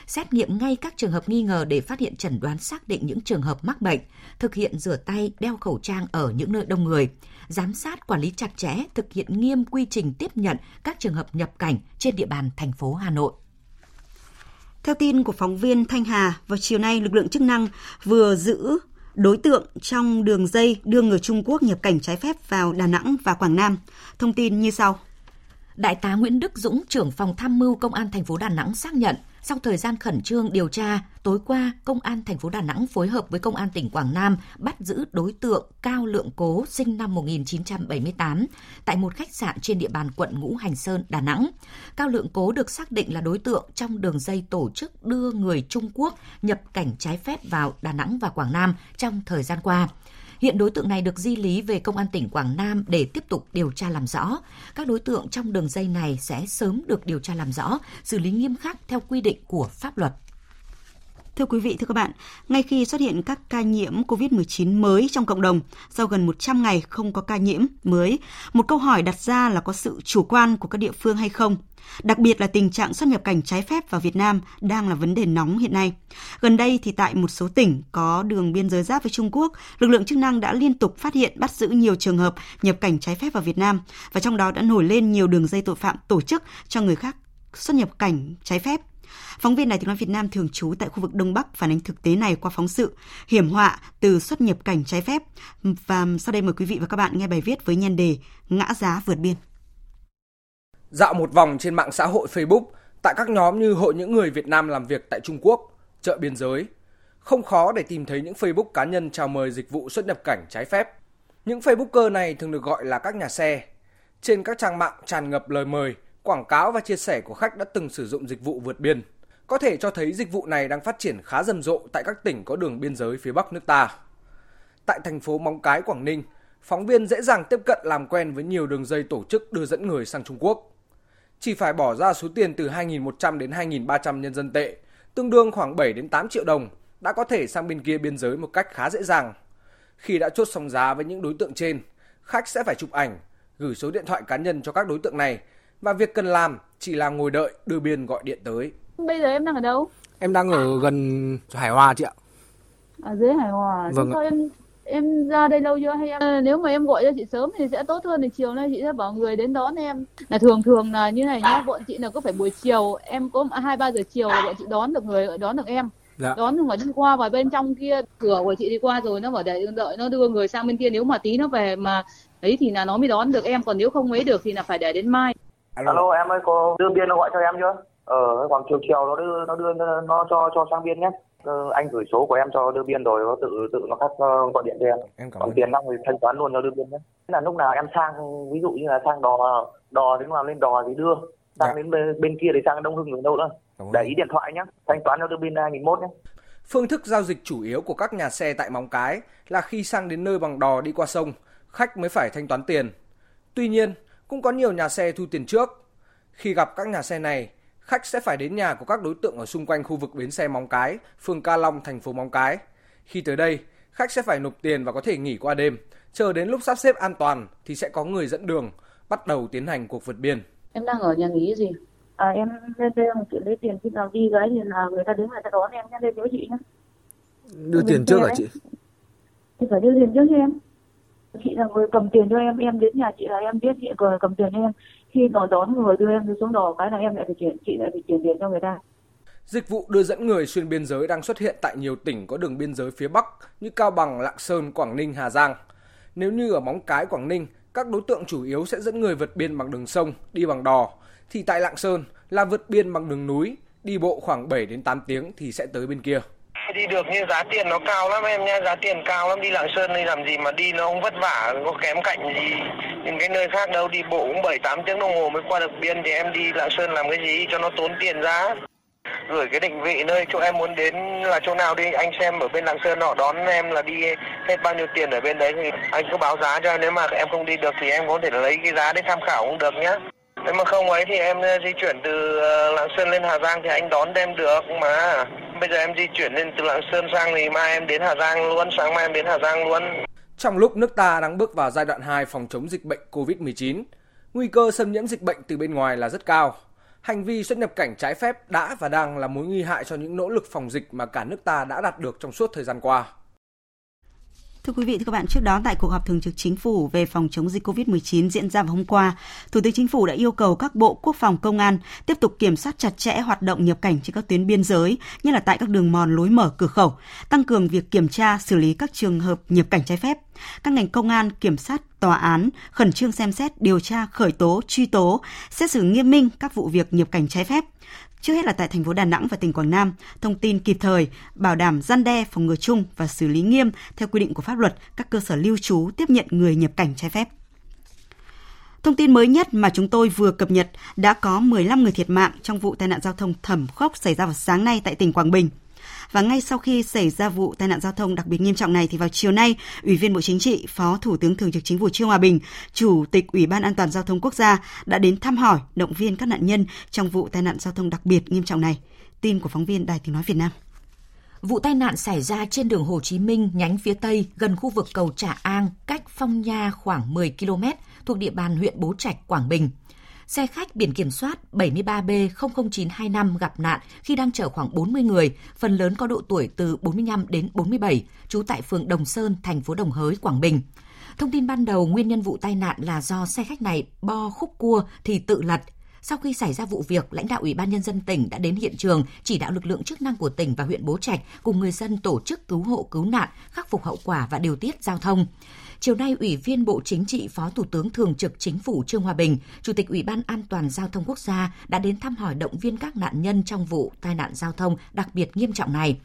xét nghiệm ngay các trường hợp nghi ngờ để phát hiện chẩn đoán xác định những trường hợp mắc bệnh, thực hiện rửa tay, đeo khẩu trang ở những nơi đông người, giám sát quản lý chặt chẽ, thực hiện nghiêm quy trình tiếp nhận các trường hợp nhập cảnh trên địa bàn bàn thành phố Hà Nội. Theo tin của phóng viên Thanh Hà, vào chiều nay lực lượng chức năng vừa giữ đối tượng trong đường dây đưa người Trung Quốc nhập cảnh trái phép vào Đà Nẵng và Quảng Nam. Thông tin như sau. Đại tá Nguyễn Đức Dũng, trưởng phòng tham mưu Công an thành phố Đà Nẵng xác nhận, sau thời gian khẩn trương điều tra, tối qua, Công an thành phố Đà Nẵng phối hợp với Công an tỉnh Quảng Nam bắt giữ đối tượng Cao Lượng Cố sinh năm 1978 tại một khách sạn trên địa bàn quận Ngũ Hành Sơn, Đà Nẵng. Cao Lượng Cố được xác định là đối tượng trong đường dây tổ chức đưa người Trung Quốc nhập cảnh trái phép vào Đà Nẵng và Quảng Nam trong thời gian qua. Hiện đối tượng này được di lý về Công an tỉnh Quảng Nam để tiếp tục điều tra làm rõ. Các đối tượng trong đường dây này sẽ sớm được điều tra làm rõ, xử lý nghiêm khắc theo quy định của pháp luật. Thưa quý vị, thưa các bạn, ngay khi xuất hiện các ca nhiễm COVID-19 mới trong cộng đồng, sau gần 100 ngày không có ca nhiễm mới, một câu hỏi đặt ra là có sự chủ quan của các địa phương hay không? Đặc biệt là tình trạng xuất nhập cảnh trái phép vào Việt Nam đang là vấn đề nóng hiện nay. Gần đây thì tại một số tỉnh có đường biên giới giáp với Trung Quốc, lực lượng chức năng đã liên tục phát hiện bắt giữ nhiều trường hợp nhập cảnh trái phép vào Việt Nam và trong đó đã nổi lên nhiều đường dây tội phạm tổ chức cho người khác xuất nhập cảnh trái phép. Phóng viên Đài Tiếng nói Việt Nam thường trú tại khu vực Đông Bắc phản ánh thực tế này qua phóng sự hiểm họa từ xuất nhập cảnh trái phép. Và sau đây mời quý vị và các bạn nghe bài viết với nhan đề Ngã giá vượt biên. Dạo một vòng trên mạng xã hội Facebook, tại các nhóm như Hội những người Việt Nam làm việc tại Trung Quốc, chợ biên giới, không khó để tìm thấy những Facebook cá nhân chào mời dịch vụ xuất nhập cảnh trái phép. Những Facebooker này thường được gọi là các nhà xe. Trên các trang mạng tràn ngập lời mời, quảng cáo và chia sẻ của khách đã từng sử dụng dịch vụ vượt biên. Có thể cho thấy dịch vụ này đang phát triển khá rầm rộ tại các tỉnh có đường biên giới phía Bắc nước ta. Tại thành phố Móng Cái, Quảng Ninh, phóng viên dễ dàng tiếp cận làm quen với nhiều đường dây tổ chức đưa dẫn người sang Trung Quốc chỉ phải bỏ ra số tiền từ 2.100 đến 2.300 nhân dân tệ, tương đương khoảng 7 đến 8 triệu đồng, đã có thể sang bên kia biên giới một cách khá dễ dàng. Khi đã chốt xong giá với những đối tượng trên, khách sẽ phải chụp ảnh, gửi số điện thoại cá nhân cho các đối tượng này và việc cần làm chỉ là ngồi đợi đưa biên gọi điện tới. Bây giờ em đang ở đâu? Em đang ở gần Hải Hòa chị ạ. Ở dưới Hải Hòa. Vâng. Thôi em em ra đây lâu chưa hay em nếu mà em gọi cho chị sớm thì sẽ tốt hơn thì chiều nay chị sẽ bảo người đến đón em là thường thường là như này nhá bọn chị là có phải buổi chiều em có hai ba giờ chiều là bọn chị đón được người đón được em dạ. đón nhưng mà đi qua vào bên trong kia cửa của chị đi qua rồi nó bảo để đợi nó đưa người sang bên kia nếu mà tí nó về mà ấy thì là nó mới đón được em còn nếu không ấy được thì là phải để đến mai alo, alo em ơi có đưa biên nó gọi cho em chưa? Ờ khoảng chiều chiều nó đưa nó đưa nó cho cho sang biên nhé. Ờ, anh gửi số của em cho đưa biên rồi nó tự tự nó phát uh, gọi điện cho em, em còn tiền năng thì thanh toán luôn cho đưa biên nhé. Là lúc nào em sang ví dụ như là sang đò đò đến nào lên đò thì đưa. Sang dạ. đến bên, bên kia thì sang đông hưng ở đâu nữa. Để ý điện thoại nhé. Thanh toán cho đưa biên hai nghìn mốt nhé. Phương thức giao dịch chủ yếu của các nhà xe tại Móng Cái là khi sang đến nơi bằng đò đi qua sông, khách mới phải thanh toán tiền. Tuy nhiên, cũng có nhiều nhà xe thu tiền trước. Khi gặp các nhà xe này, khách sẽ phải đến nhà của các đối tượng ở xung quanh khu vực bến xe Móng Cái, phường Ca Long, thành phố Móng Cái. Khi tới đây, khách sẽ phải nộp tiền và có thể nghỉ qua đêm. Chờ đến lúc sắp xếp an toàn thì sẽ có người dẫn đường, bắt đầu tiến hành cuộc vượt biên. Em đang ở nhà nghỉ gì? À, em lên đây một chuyện lấy tiền khi nào đi cái thì là người ta đến người ta đón em nhé lên với chị nhé. Đưa tiền trước hả chị? Thì phải đưa tiền trước cho em chị là người cầm tiền cho em em đến nhà chị là em biết chị người cầm tiền cho em. Khi nó đón người đưa em xuống đò cái là em lại phải chuyển chị lại phải chuyển tiền cho người ta. Dịch vụ đưa dẫn người xuyên biên giới đang xuất hiện tại nhiều tỉnh có đường biên giới phía Bắc như Cao Bằng, Lạng Sơn, Quảng Ninh, Hà Giang. Nếu như ở Móng Cái, Quảng Ninh, các đối tượng chủ yếu sẽ dẫn người vượt biên bằng đường sông, đi bằng đò, thì tại Lạng Sơn là vượt biên bằng đường núi, đi bộ khoảng 7 đến 8 tiếng thì sẽ tới bên kia đi được nhưng giá tiền nó cao lắm em nha giá tiền cao lắm, đi lạng sơn đi làm gì mà đi nó không vất vả, có kém cạnh gì. Những cái nơi khác đâu, đi bộ cũng bảy, tám tiếng đồng hồ mới qua được biên thì em đi lạng sơn làm cái gì cho nó tốn tiền ra. Gửi cái định vị nơi chỗ em muốn đến là chỗ nào đi, anh xem ở bên lạng sơn họ đón em là đi hết bao nhiêu tiền ở bên đấy thì anh cứ báo giá cho, nếu mà em không đi được thì em có thể lấy cái giá để tham khảo cũng được nhá nếu mà không ấy thì em ờ, di chuyển từ ờ, lạng sơn lên hà giang thì anh đón đem được mà Bây giờ em di chuyển lên từ Lạng Sơn sang thì mai em đến Hà Giang luôn, sáng mai em đến Hà Giang luôn. Trong lúc nước ta đang bước vào giai đoạn 2 phòng chống dịch bệnh COVID-19, nguy cơ xâm nhiễm dịch bệnh từ bên ngoài là rất cao. Hành vi xuất nhập cảnh trái phép đã và đang là mối nguy hại cho những nỗ lực phòng dịch mà cả nước ta đã đạt được trong suốt thời gian qua. Thưa quý vị, thưa các bạn, trước đó tại cuộc họp thường trực chính phủ về phòng chống dịch COVID-19 diễn ra vào hôm qua, Thủ tướng Chính phủ đã yêu cầu các bộ quốc phòng công an tiếp tục kiểm soát chặt chẽ hoạt động nhập cảnh trên các tuyến biên giới, như là tại các đường mòn lối mở cửa khẩu, tăng cường việc kiểm tra, xử lý các trường hợp nhập cảnh trái phép. Các ngành công an, kiểm sát, tòa án khẩn trương xem xét, điều tra, khởi tố, truy tố, xét xử nghiêm minh các vụ việc nhập cảnh trái phép, Trước hết là tại thành phố Đà Nẵng và tỉnh Quảng Nam, thông tin kịp thời, bảo đảm gian đe phòng ngừa chung và xử lý nghiêm theo quy định của pháp luật các cơ sở lưu trú tiếp nhận người nhập cảnh trái phép. Thông tin mới nhất mà chúng tôi vừa cập nhật đã có 15 người thiệt mạng trong vụ tai nạn giao thông thảm khốc xảy ra vào sáng nay tại tỉnh Quảng Bình. Và ngay sau khi xảy ra vụ tai nạn giao thông đặc biệt nghiêm trọng này thì vào chiều nay, Ủy viên Bộ Chính trị, Phó Thủ tướng Thường trực Chính phủ Trương Hòa Bình, Chủ tịch Ủy ban An toàn giao thông quốc gia đã đến thăm hỏi, động viên các nạn nhân trong vụ tai nạn giao thông đặc biệt nghiêm trọng này. Tin của phóng viên Đài Tiếng nói Việt Nam. Vụ tai nạn xảy ra trên đường Hồ Chí Minh nhánh phía Tây gần khu vực cầu Trà An, cách Phong Nha khoảng 10 km thuộc địa bàn huyện Bố Trạch, Quảng Bình xe khách biển kiểm soát 73B00925 gặp nạn khi đang chở khoảng 40 người, phần lớn có độ tuổi từ 45 đến 47, trú tại phường Đồng Sơn, thành phố Đồng Hới, Quảng Bình. Thông tin ban đầu nguyên nhân vụ tai nạn là do xe khách này bo khúc cua thì tự lật. Sau khi xảy ra vụ việc, lãnh đạo Ủy ban Nhân dân tỉnh đã đến hiện trường chỉ đạo lực lượng chức năng của tỉnh và huyện Bố Trạch cùng người dân tổ chức cứu hộ cứu nạn, khắc phục hậu quả và điều tiết giao thông. Chiều nay, Ủy viên Bộ Chính trị Phó Thủ tướng Thường trực Chính phủ Trương Hòa Bình, Chủ tịch Ủy ban An toàn Giao thông Quốc gia đã đến thăm hỏi động viên các nạn nhân trong vụ tai nạn giao thông đặc biệt nghiêm trọng này.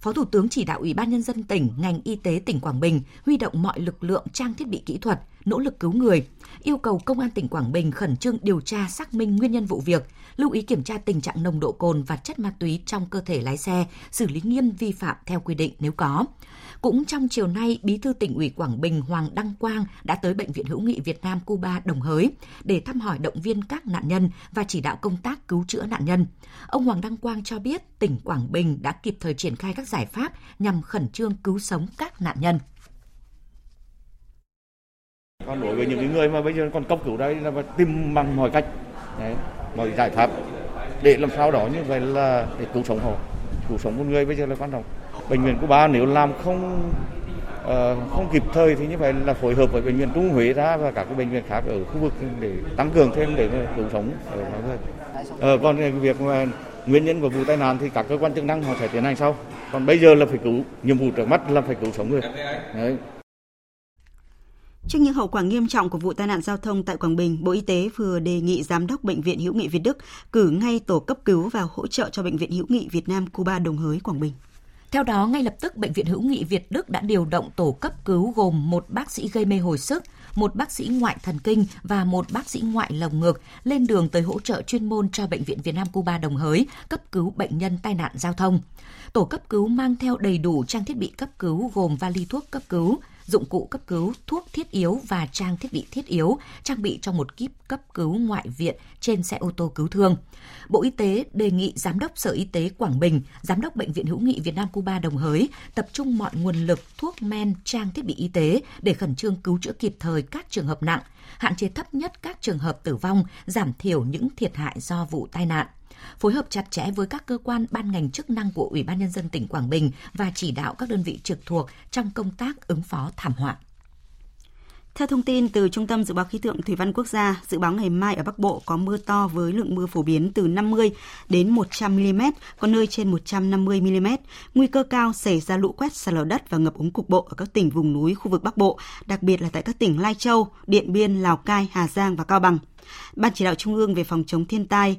Phó Thủ tướng chỉ đạo Ủy ban Nhân dân tỉnh, ngành y tế tỉnh Quảng Bình huy động mọi lực lượng trang thiết bị kỹ thuật, nỗ lực cứu người, yêu cầu Công an tỉnh Quảng Bình khẩn trương điều tra xác minh nguyên nhân vụ việc, lưu ý kiểm tra tình trạng nồng độ cồn và chất ma túy trong cơ thể lái xe, xử lý nghiêm vi phạm theo quy định nếu có. Cũng trong chiều nay, Bí thư tỉnh ủy Quảng Bình Hoàng Đăng Quang đã tới Bệnh viện Hữu nghị Việt Nam Cuba Đồng Hới để thăm hỏi động viên các nạn nhân và chỉ đạo công tác cứu chữa nạn nhân. Ông Hoàng Đăng Quang cho biết tỉnh Quảng Bình đã kịp thời triển khai các giải pháp nhằm khẩn trương cứu sống các nạn nhân. Còn đối với những người mà bây giờ còn cấp cứu đây là tìm bằng mọi cách, đấy, mọi giải pháp để làm sao đó như vậy là để cứu sống họ, cứu sống một người bây giờ là quan trọng bệnh viện của ba nếu làm không ờ, không kịp thời thì như vậy là phối hợp với bệnh viện Trung Huế ra và các cái bệnh viện khác ở khu vực để tăng cường thêm để cứu sống ở mọi người. Ờ, còn cái việc mà nguyên nhân của vụ tai nạn thì các cơ quan chức năng họ sẽ tiến hành sau. Còn bây giờ là phải cứu, nhiệm vụ trước mắt là phải cứu sống người. Đấy. Trước những hậu quả nghiêm trọng của vụ tai nạn giao thông tại Quảng Bình, Bộ Y tế vừa đề nghị Giám đốc Bệnh viện Hữu nghị Việt Đức cử ngay tổ cấp cứu và hỗ trợ cho Bệnh viện Hữu nghị Việt Nam Cuba Đồng Hới, Quảng Bình. Theo đó, ngay lập tức Bệnh viện Hữu nghị Việt Đức đã điều động tổ cấp cứu gồm một bác sĩ gây mê hồi sức, một bác sĩ ngoại thần kinh và một bác sĩ ngoại lồng ngực lên đường tới hỗ trợ chuyên môn cho Bệnh viện Việt Nam Cuba Đồng Hới cấp cứu bệnh nhân tai nạn giao thông. Tổ cấp cứu mang theo đầy đủ trang thiết bị cấp cứu gồm vali thuốc cấp cứu, dụng cụ cấp cứu, thuốc thiết yếu và trang thiết bị thiết yếu trang bị cho một kíp cấp cứu ngoại viện trên xe ô tô cứu thương. Bộ Y tế đề nghị Giám đốc Sở Y tế Quảng Bình, Giám đốc Bệnh viện Hữu nghị Việt Nam Cuba Đồng Hới tập trung mọi nguồn lực, thuốc men, trang thiết bị y tế để khẩn trương cứu chữa kịp thời các trường hợp nặng, hạn chế thấp nhất các trường hợp tử vong, giảm thiểu những thiệt hại do vụ tai nạn phối hợp chặt chẽ với các cơ quan ban ngành chức năng của Ủy ban nhân dân tỉnh Quảng Bình và chỉ đạo các đơn vị trực thuộc trong công tác ứng phó thảm họa. Theo thông tin từ Trung tâm Dự báo Khí tượng Thủy văn Quốc gia, dự báo ngày mai ở Bắc Bộ có mưa to với lượng mưa phổ biến từ 50 đến 100 mm, có nơi trên 150 mm. Nguy cơ cao xảy ra lũ quét, sạt lở đất và ngập úng cục bộ ở các tỉnh vùng núi khu vực Bắc Bộ, đặc biệt là tại các tỉnh Lai Châu, Điện Biên, Lào Cai, Hà Giang và Cao Bằng. Ban chỉ đạo Trung ương về phòng chống thiên tai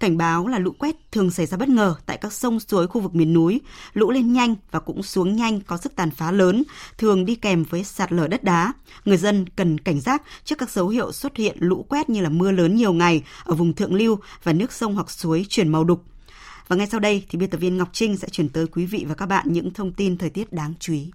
cảnh báo là lũ quét thường xảy ra bất ngờ tại các sông suối khu vực miền núi, lũ lên nhanh và cũng xuống nhanh có sức tàn phá lớn, thường đi kèm với sạt lở đất đá. Người dân cần cảnh giác trước các dấu hiệu xuất hiện lũ quét như là mưa lớn nhiều ngày ở vùng thượng lưu và nước sông hoặc suối chuyển màu đục. Và ngay sau đây thì biên tập viên Ngọc Trinh sẽ chuyển tới quý vị và các bạn những thông tin thời tiết đáng chú ý.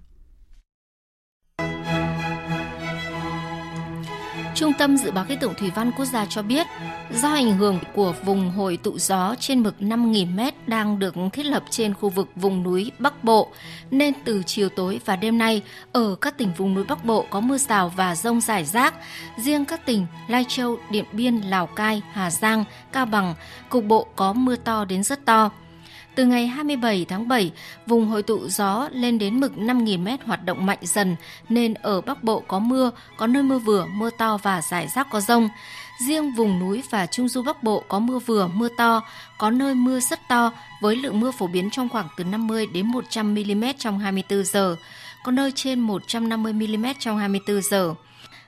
Trung tâm Dự báo Khí tượng Thủy văn Quốc gia cho biết, do ảnh hưởng của vùng hội tụ gió trên mực 5.000m đang được thiết lập trên khu vực vùng núi Bắc Bộ, nên từ chiều tối và đêm nay, ở các tỉnh vùng núi Bắc Bộ có mưa rào và rông rải rác. Riêng các tỉnh Lai Châu, Điện Biên, Lào Cai, Hà Giang, Cao Bằng, cục bộ có mưa to đến rất to. Từ ngày 27 tháng 7, vùng hội tụ gió lên đến mực 5.000m hoạt động mạnh dần, nên ở Bắc Bộ có mưa, có nơi mưa vừa, mưa to và rải rác có rông. Riêng vùng núi và Trung du Bắc Bộ có mưa vừa, mưa to, có nơi mưa rất to với lượng mưa phổ biến trong khoảng từ 50 đến 100 mm trong 24 giờ, có nơi trên 150 mm trong 24 giờ.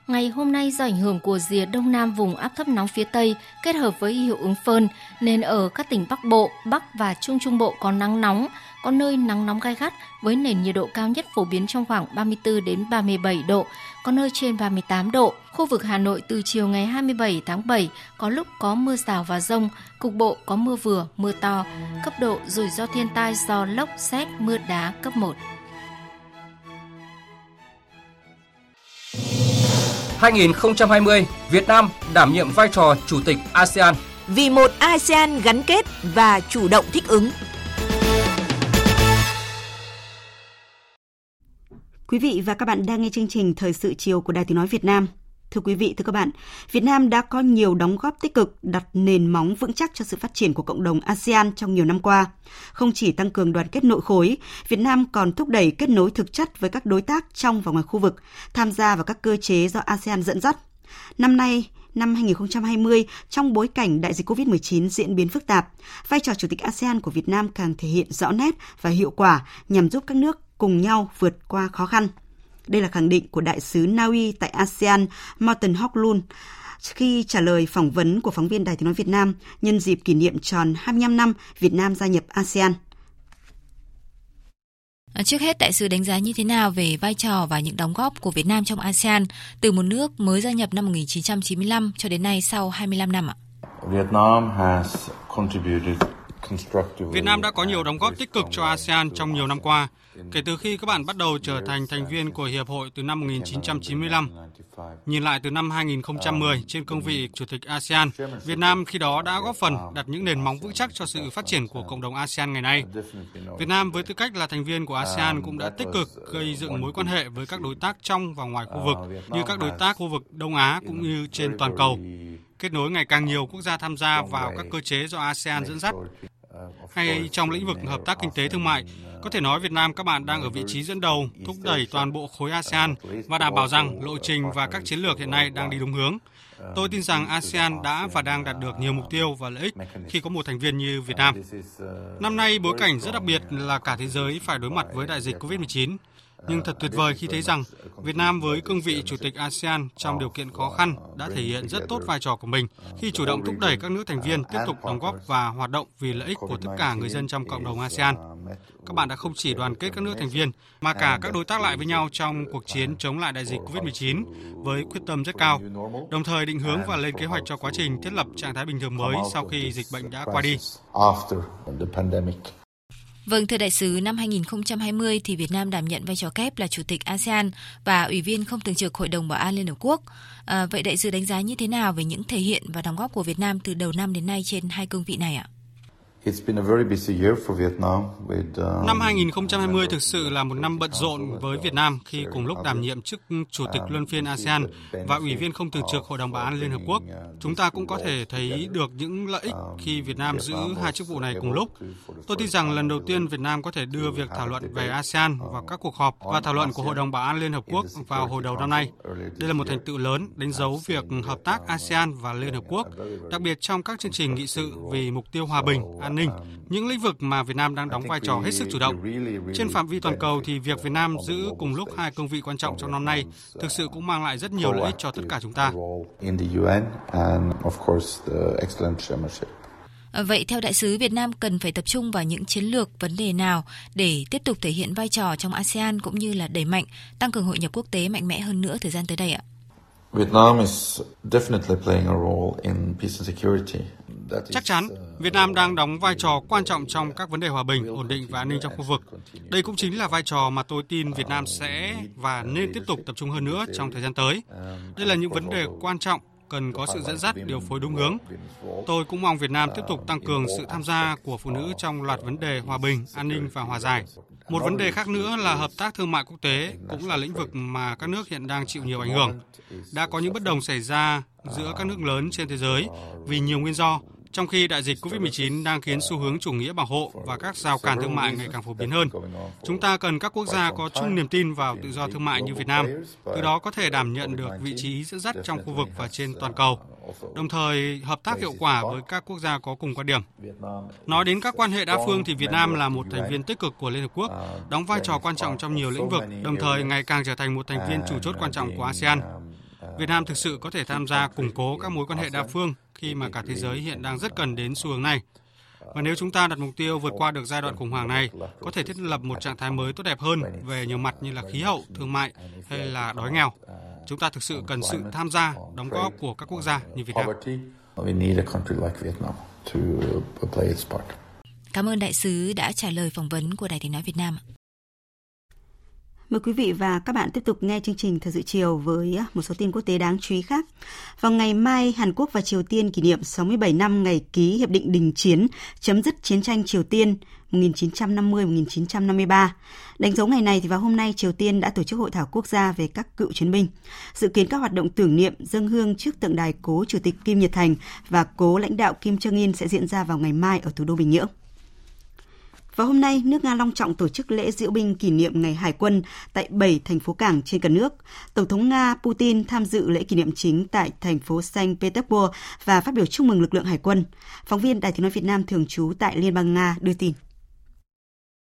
Ngày hôm nay do ảnh hưởng của rìa đông nam vùng áp thấp nóng phía Tây kết hợp với hiệu ứng phơn nên ở các tỉnh Bắc Bộ, Bắc và Trung Trung Bộ có nắng nóng, có nơi nắng nóng gai gắt với nền nhiệt độ cao nhất phổ biến trong khoảng 34 đến 37 độ, có nơi trên 38 độ. Khu vực Hà Nội từ chiều ngày 27 tháng 7 có lúc có mưa rào và rông, cục bộ có mưa vừa, mưa to, cấp độ rủi ro thiên tai do lốc, xét, mưa đá cấp 1. 2020, Việt Nam đảm nhiệm vai trò chủ tịch ASEAN. Vì một ASEAN gắn kết và chủ động thích ứng. Quý vị và các bạn đang nghe chương trình Thời sự chiều của Đài Tiếng Nói Việt Nam. Thưa quý vị, thưa các bạn, Việt Nam đã có nhiều đóng góp tích cực đặt nền móng vững chắc cho sự phát triển của cộng đồng ASEAN trong nhiều năm qua. Không chỉ tăng cường đoàn kết nội khối, Việt Nam còn thúc đẩy kết nối thực chất với các đối tác trong và ngoài khu vực, tham gia vào các cơ chế do ASEAN dẫn dắt. Năm nay, năm 2020, trong bối cảnh đại dịch COVID-19 diễn biến phức tạp, vai trò chủ tịch ASEAN của Việt Nam càng thể hiện rõ nét và hiệu quả nhằm giúp các nước cùng nhau vượt qua khó khăn. Đây là khẳng định của đại sứ Na Uy tại ASEAN Morten Hoglund khi trả lời phỏng vấn của phóng viên Đài Tiếng Nói Việt Nam nhân dịp kỷ niệm tròn 25 năm Việt Nam gia nhập ASEAN. À, trước hết, đại sứ đánh giá như thế nào về vai trò và những đóng góp của Việt Nam trong ASEAN từ một nước mới gia nhập năm 1995 cho đến nay sau 25 năm ạ? Vietnam has contributed Việt Nam đã có nhiều đóng góp tích cực cho ASEAN trong nhiều năm qua, kể từ khi các bạn bắt đầu trở thành thành viên của Hiệp hội từ năm 1995. Nhìn lại từ năm 2010 trên cương vị Chủ tịch ASEAN, Việt Nam khi đó đã góp phần đặt những nền móng vững chắc cho sự phát triển của cộng đồng ASEAN ngày nay. Việt Nam với tư cách là thành viên của ASEAN cũng đã tích cực gây dựng mối quan hệ với các đối tác trong và ngoài khu vực như các đối tác khu vực Đông Á cũng như trên toàn cầu kết nối ngày càng nhiều quốc gia tham gia vào các cơ chế do ASEAN dẫn dắt hay trong lĩnh vực hợp tác kinh tế thương mại. Có thể nói Việt Nam các bạn đang ở vị trí dẫn đầu, thúc đẩy toàn bộ khối ASEAN và đảm bảo rằng lộ trình và các chiến lược hiện nay đang đi đúng hướng. Tôi tin rằng ASEAN đã và đang đạt được nhiều mục tiêu và lợi ích khi có một thành viên như Việt Nam. Năm nay, bối cảnh rất đặc biệt là cả thế giới phải đối mặt với đại dịch COVID-19 nhưng thật tuyệt vời khi thấy rằng Việt Nam với cương vị Chủ tịch ASEAN trong điều kiện khó khăn đã thể hiện rất tốt vai trò của mình khi chủ động thúc đẩy các nước thành viên tiếp tục đóng góp và hoạt động vì lợi ích của tất cả người dân trong cộng đồng ASEAN. Các bạn đã không chỉ đoàn kết các nước thành viên mà cả các đối tác lại với nhau trong cuộc chiến chống lại đại dịch COVID-19 với quyết tâm rất cao, đồng thời định hướng và lên kế hoạch cho quá trình thiết lập trạng thái bình thường mới sau khi dịch bệnh đã qua đi. Vâng, thưa đại sứ, năm 2020 thì Việt Nam đảm nhận vai trò kép là chủ tịch ASEAN và ủy viên không thường trực Hội đồng Bảo an Liên Hợp Quốc. À, vậy đại sứ đánh giá như thế nào về những thể hiện và đóng góp của Việt Nam từ đầu năm đến nay trên hai cương vị này ạ? Năm 2020 thực sự là một năm bận rộn với Việt Nam khi cùng lúc đảm nhiệm chức Chủ tịch Luân phiên ASEAN và Ủy viên không thường trực Hội đồng Bảo an Liên Hợp Quốc. Chúng ta cũng có thể thấy được những lợi ích khi Việt Nam giữ hai chức vụ này cùng lúc. Tôi tin rằng lần đầu tiên Việt Nam có thể đưa việc thảo luận về ASEAN vào các cuộc họp và thảo luận của Hội đồng Bảo an Liên Hợp Quốc vào hồi đầu năm nay. Đây là một thành tựu lớn đánh dấu việc hợp tác ASEAN và Liên Hợp Quốc, đặc biệt trong các chương trình nghị sự vì mục tiêu hòa bình, an ninh, những lĩnh vực mà Việt Nam đang đóng vai trò hết sức chủ động. Trên phạm vi toàn cầu thì việc Việt Nam giữ cùng lúc hai cương vị quan trọng trong năm nay thực sự cũng mang lại rất nhiều lợi ích cho tất cả chúng ta. Vậy theo đại sứ Việt Nam cần phải tập trung vào những chiến lược vấn đề nào để tiếp tục thể hiện vai trò trong ASEAN cũng như là đẩy mạnh tăng cường hội nhập quốc tế mạnh mẽ hơn nữa thời gian tới đây ạ? Vietnam is definitely playing a role in peace and security. Chắc chắn, Việt Nam đang đóng vai trò quan trọng trong các vấn đề hòa bình, ổn định và an ninh trong khu vực. Đây cũng chính là vai trò mà tôi tin Việt Nam sẽ và nên tiếp tục tập trung hơn nữa trong thời gian tới. Đây là những vấn đề quan trọng cần có sự dẫn dắt, điều phối đúng hướng. Tôi cũng mong Việt Nam tiếp tục tăng cường sự tham gia của phụ nữ trong loạt vấn đề hòa bình, an ninh và hòa giải. Một vấn đề khác nữa là hợp tác thương mại quốc tế, cũng là lĩnh vực mà các nước hiện đang chịu nhiều ảnh hưởng. Đã có những bất đồng xảy ra giữa các nước lớn trên thế giới vì nhiều nguyên do, trong khi đại dịch COVID-19 đang khiến xu hướng chủ nghĩa bảo hộ và các rào cản thương mại ngày càng phổ biến hơn. Chúng ta cần các quốc gia có chung niềm tin vào tự do thương mại như Việt Nam, từ đó có thể đảm nhận được vị trí dẫn dắt trong khu vực và trên toàn cầu, đồng thời hợp tác hiệu quả với các quốc gia có cùng quan điểm. Nói đến các quan hệ đa phương thì Việt Nam là một thành viên tích cực của Liên Hợp Quốc, đóng vai trò quan trọng trong nhiều lĩnh vực, đồng thời ngày càng trở thành một thành viên chủ chốt quan trọng của ASEAN. Việt Nam thực sự có thể tham gia củng cố các mối quan hệ đa phương khi mà cả thế giới hiện đang rất cần đến xu hướng này. Và nếu chúng ta đặt mục tiêu vượt qua được giai đoạn khủng hoảng này, có thể thiết lập một trạng thái mới tốt đẹp hơn về nhiều mặt như là khí hậu, thương mại hay là đói nghèo, chúng ta thực sự cần sự tham gia, đóng góp của các quốc gia như Việt Nam. Cảm ơn đại sứ đã trả lời phỏng vấn của Đài Tiếng Nói Việt Nam. Mời quý vị và các bạn tiếp tục nghe chương trình Thời sự chiều với một số tin quốc tế đáng chú ý khác. Vào ngày mai, Hàn Quốc và Triều Tiên kỷ niệm 67 năm ngày ký Hiệp định Đình Chiến, chấm dứt chiến tranh Triều Tiên 1950-1953. Đánh dấu ngày này thì vào hôm nay Triều Tiên đã tổ chức hội thảo quốc gia về các cựu chiến binh. Dự kiến các hoạt động tưởng niệm dân hương trước tượng đài cố Chủ tịch Kim Nhật Thành và cố lãnh đạo Kim Jong Un sẽ diễn ra vào ngày mai ở thủ đô Bình Nhưỡng. Và hôm nay, nước Nga long trọng tổ chức lễ diễu binh kỷ niệm Ngày Hải quân tại 7 thành phố cảng trên cả nước. Tổng thống Nga Putin tham dự lễ kỷ niệm chính tại thành phố Saint Petersburg và phát biểu chúc mừng lực lượng hải quân. Phóng viên Đài tiếng nói Việt Nam thường trú tại Liên bang Nga đưa tin.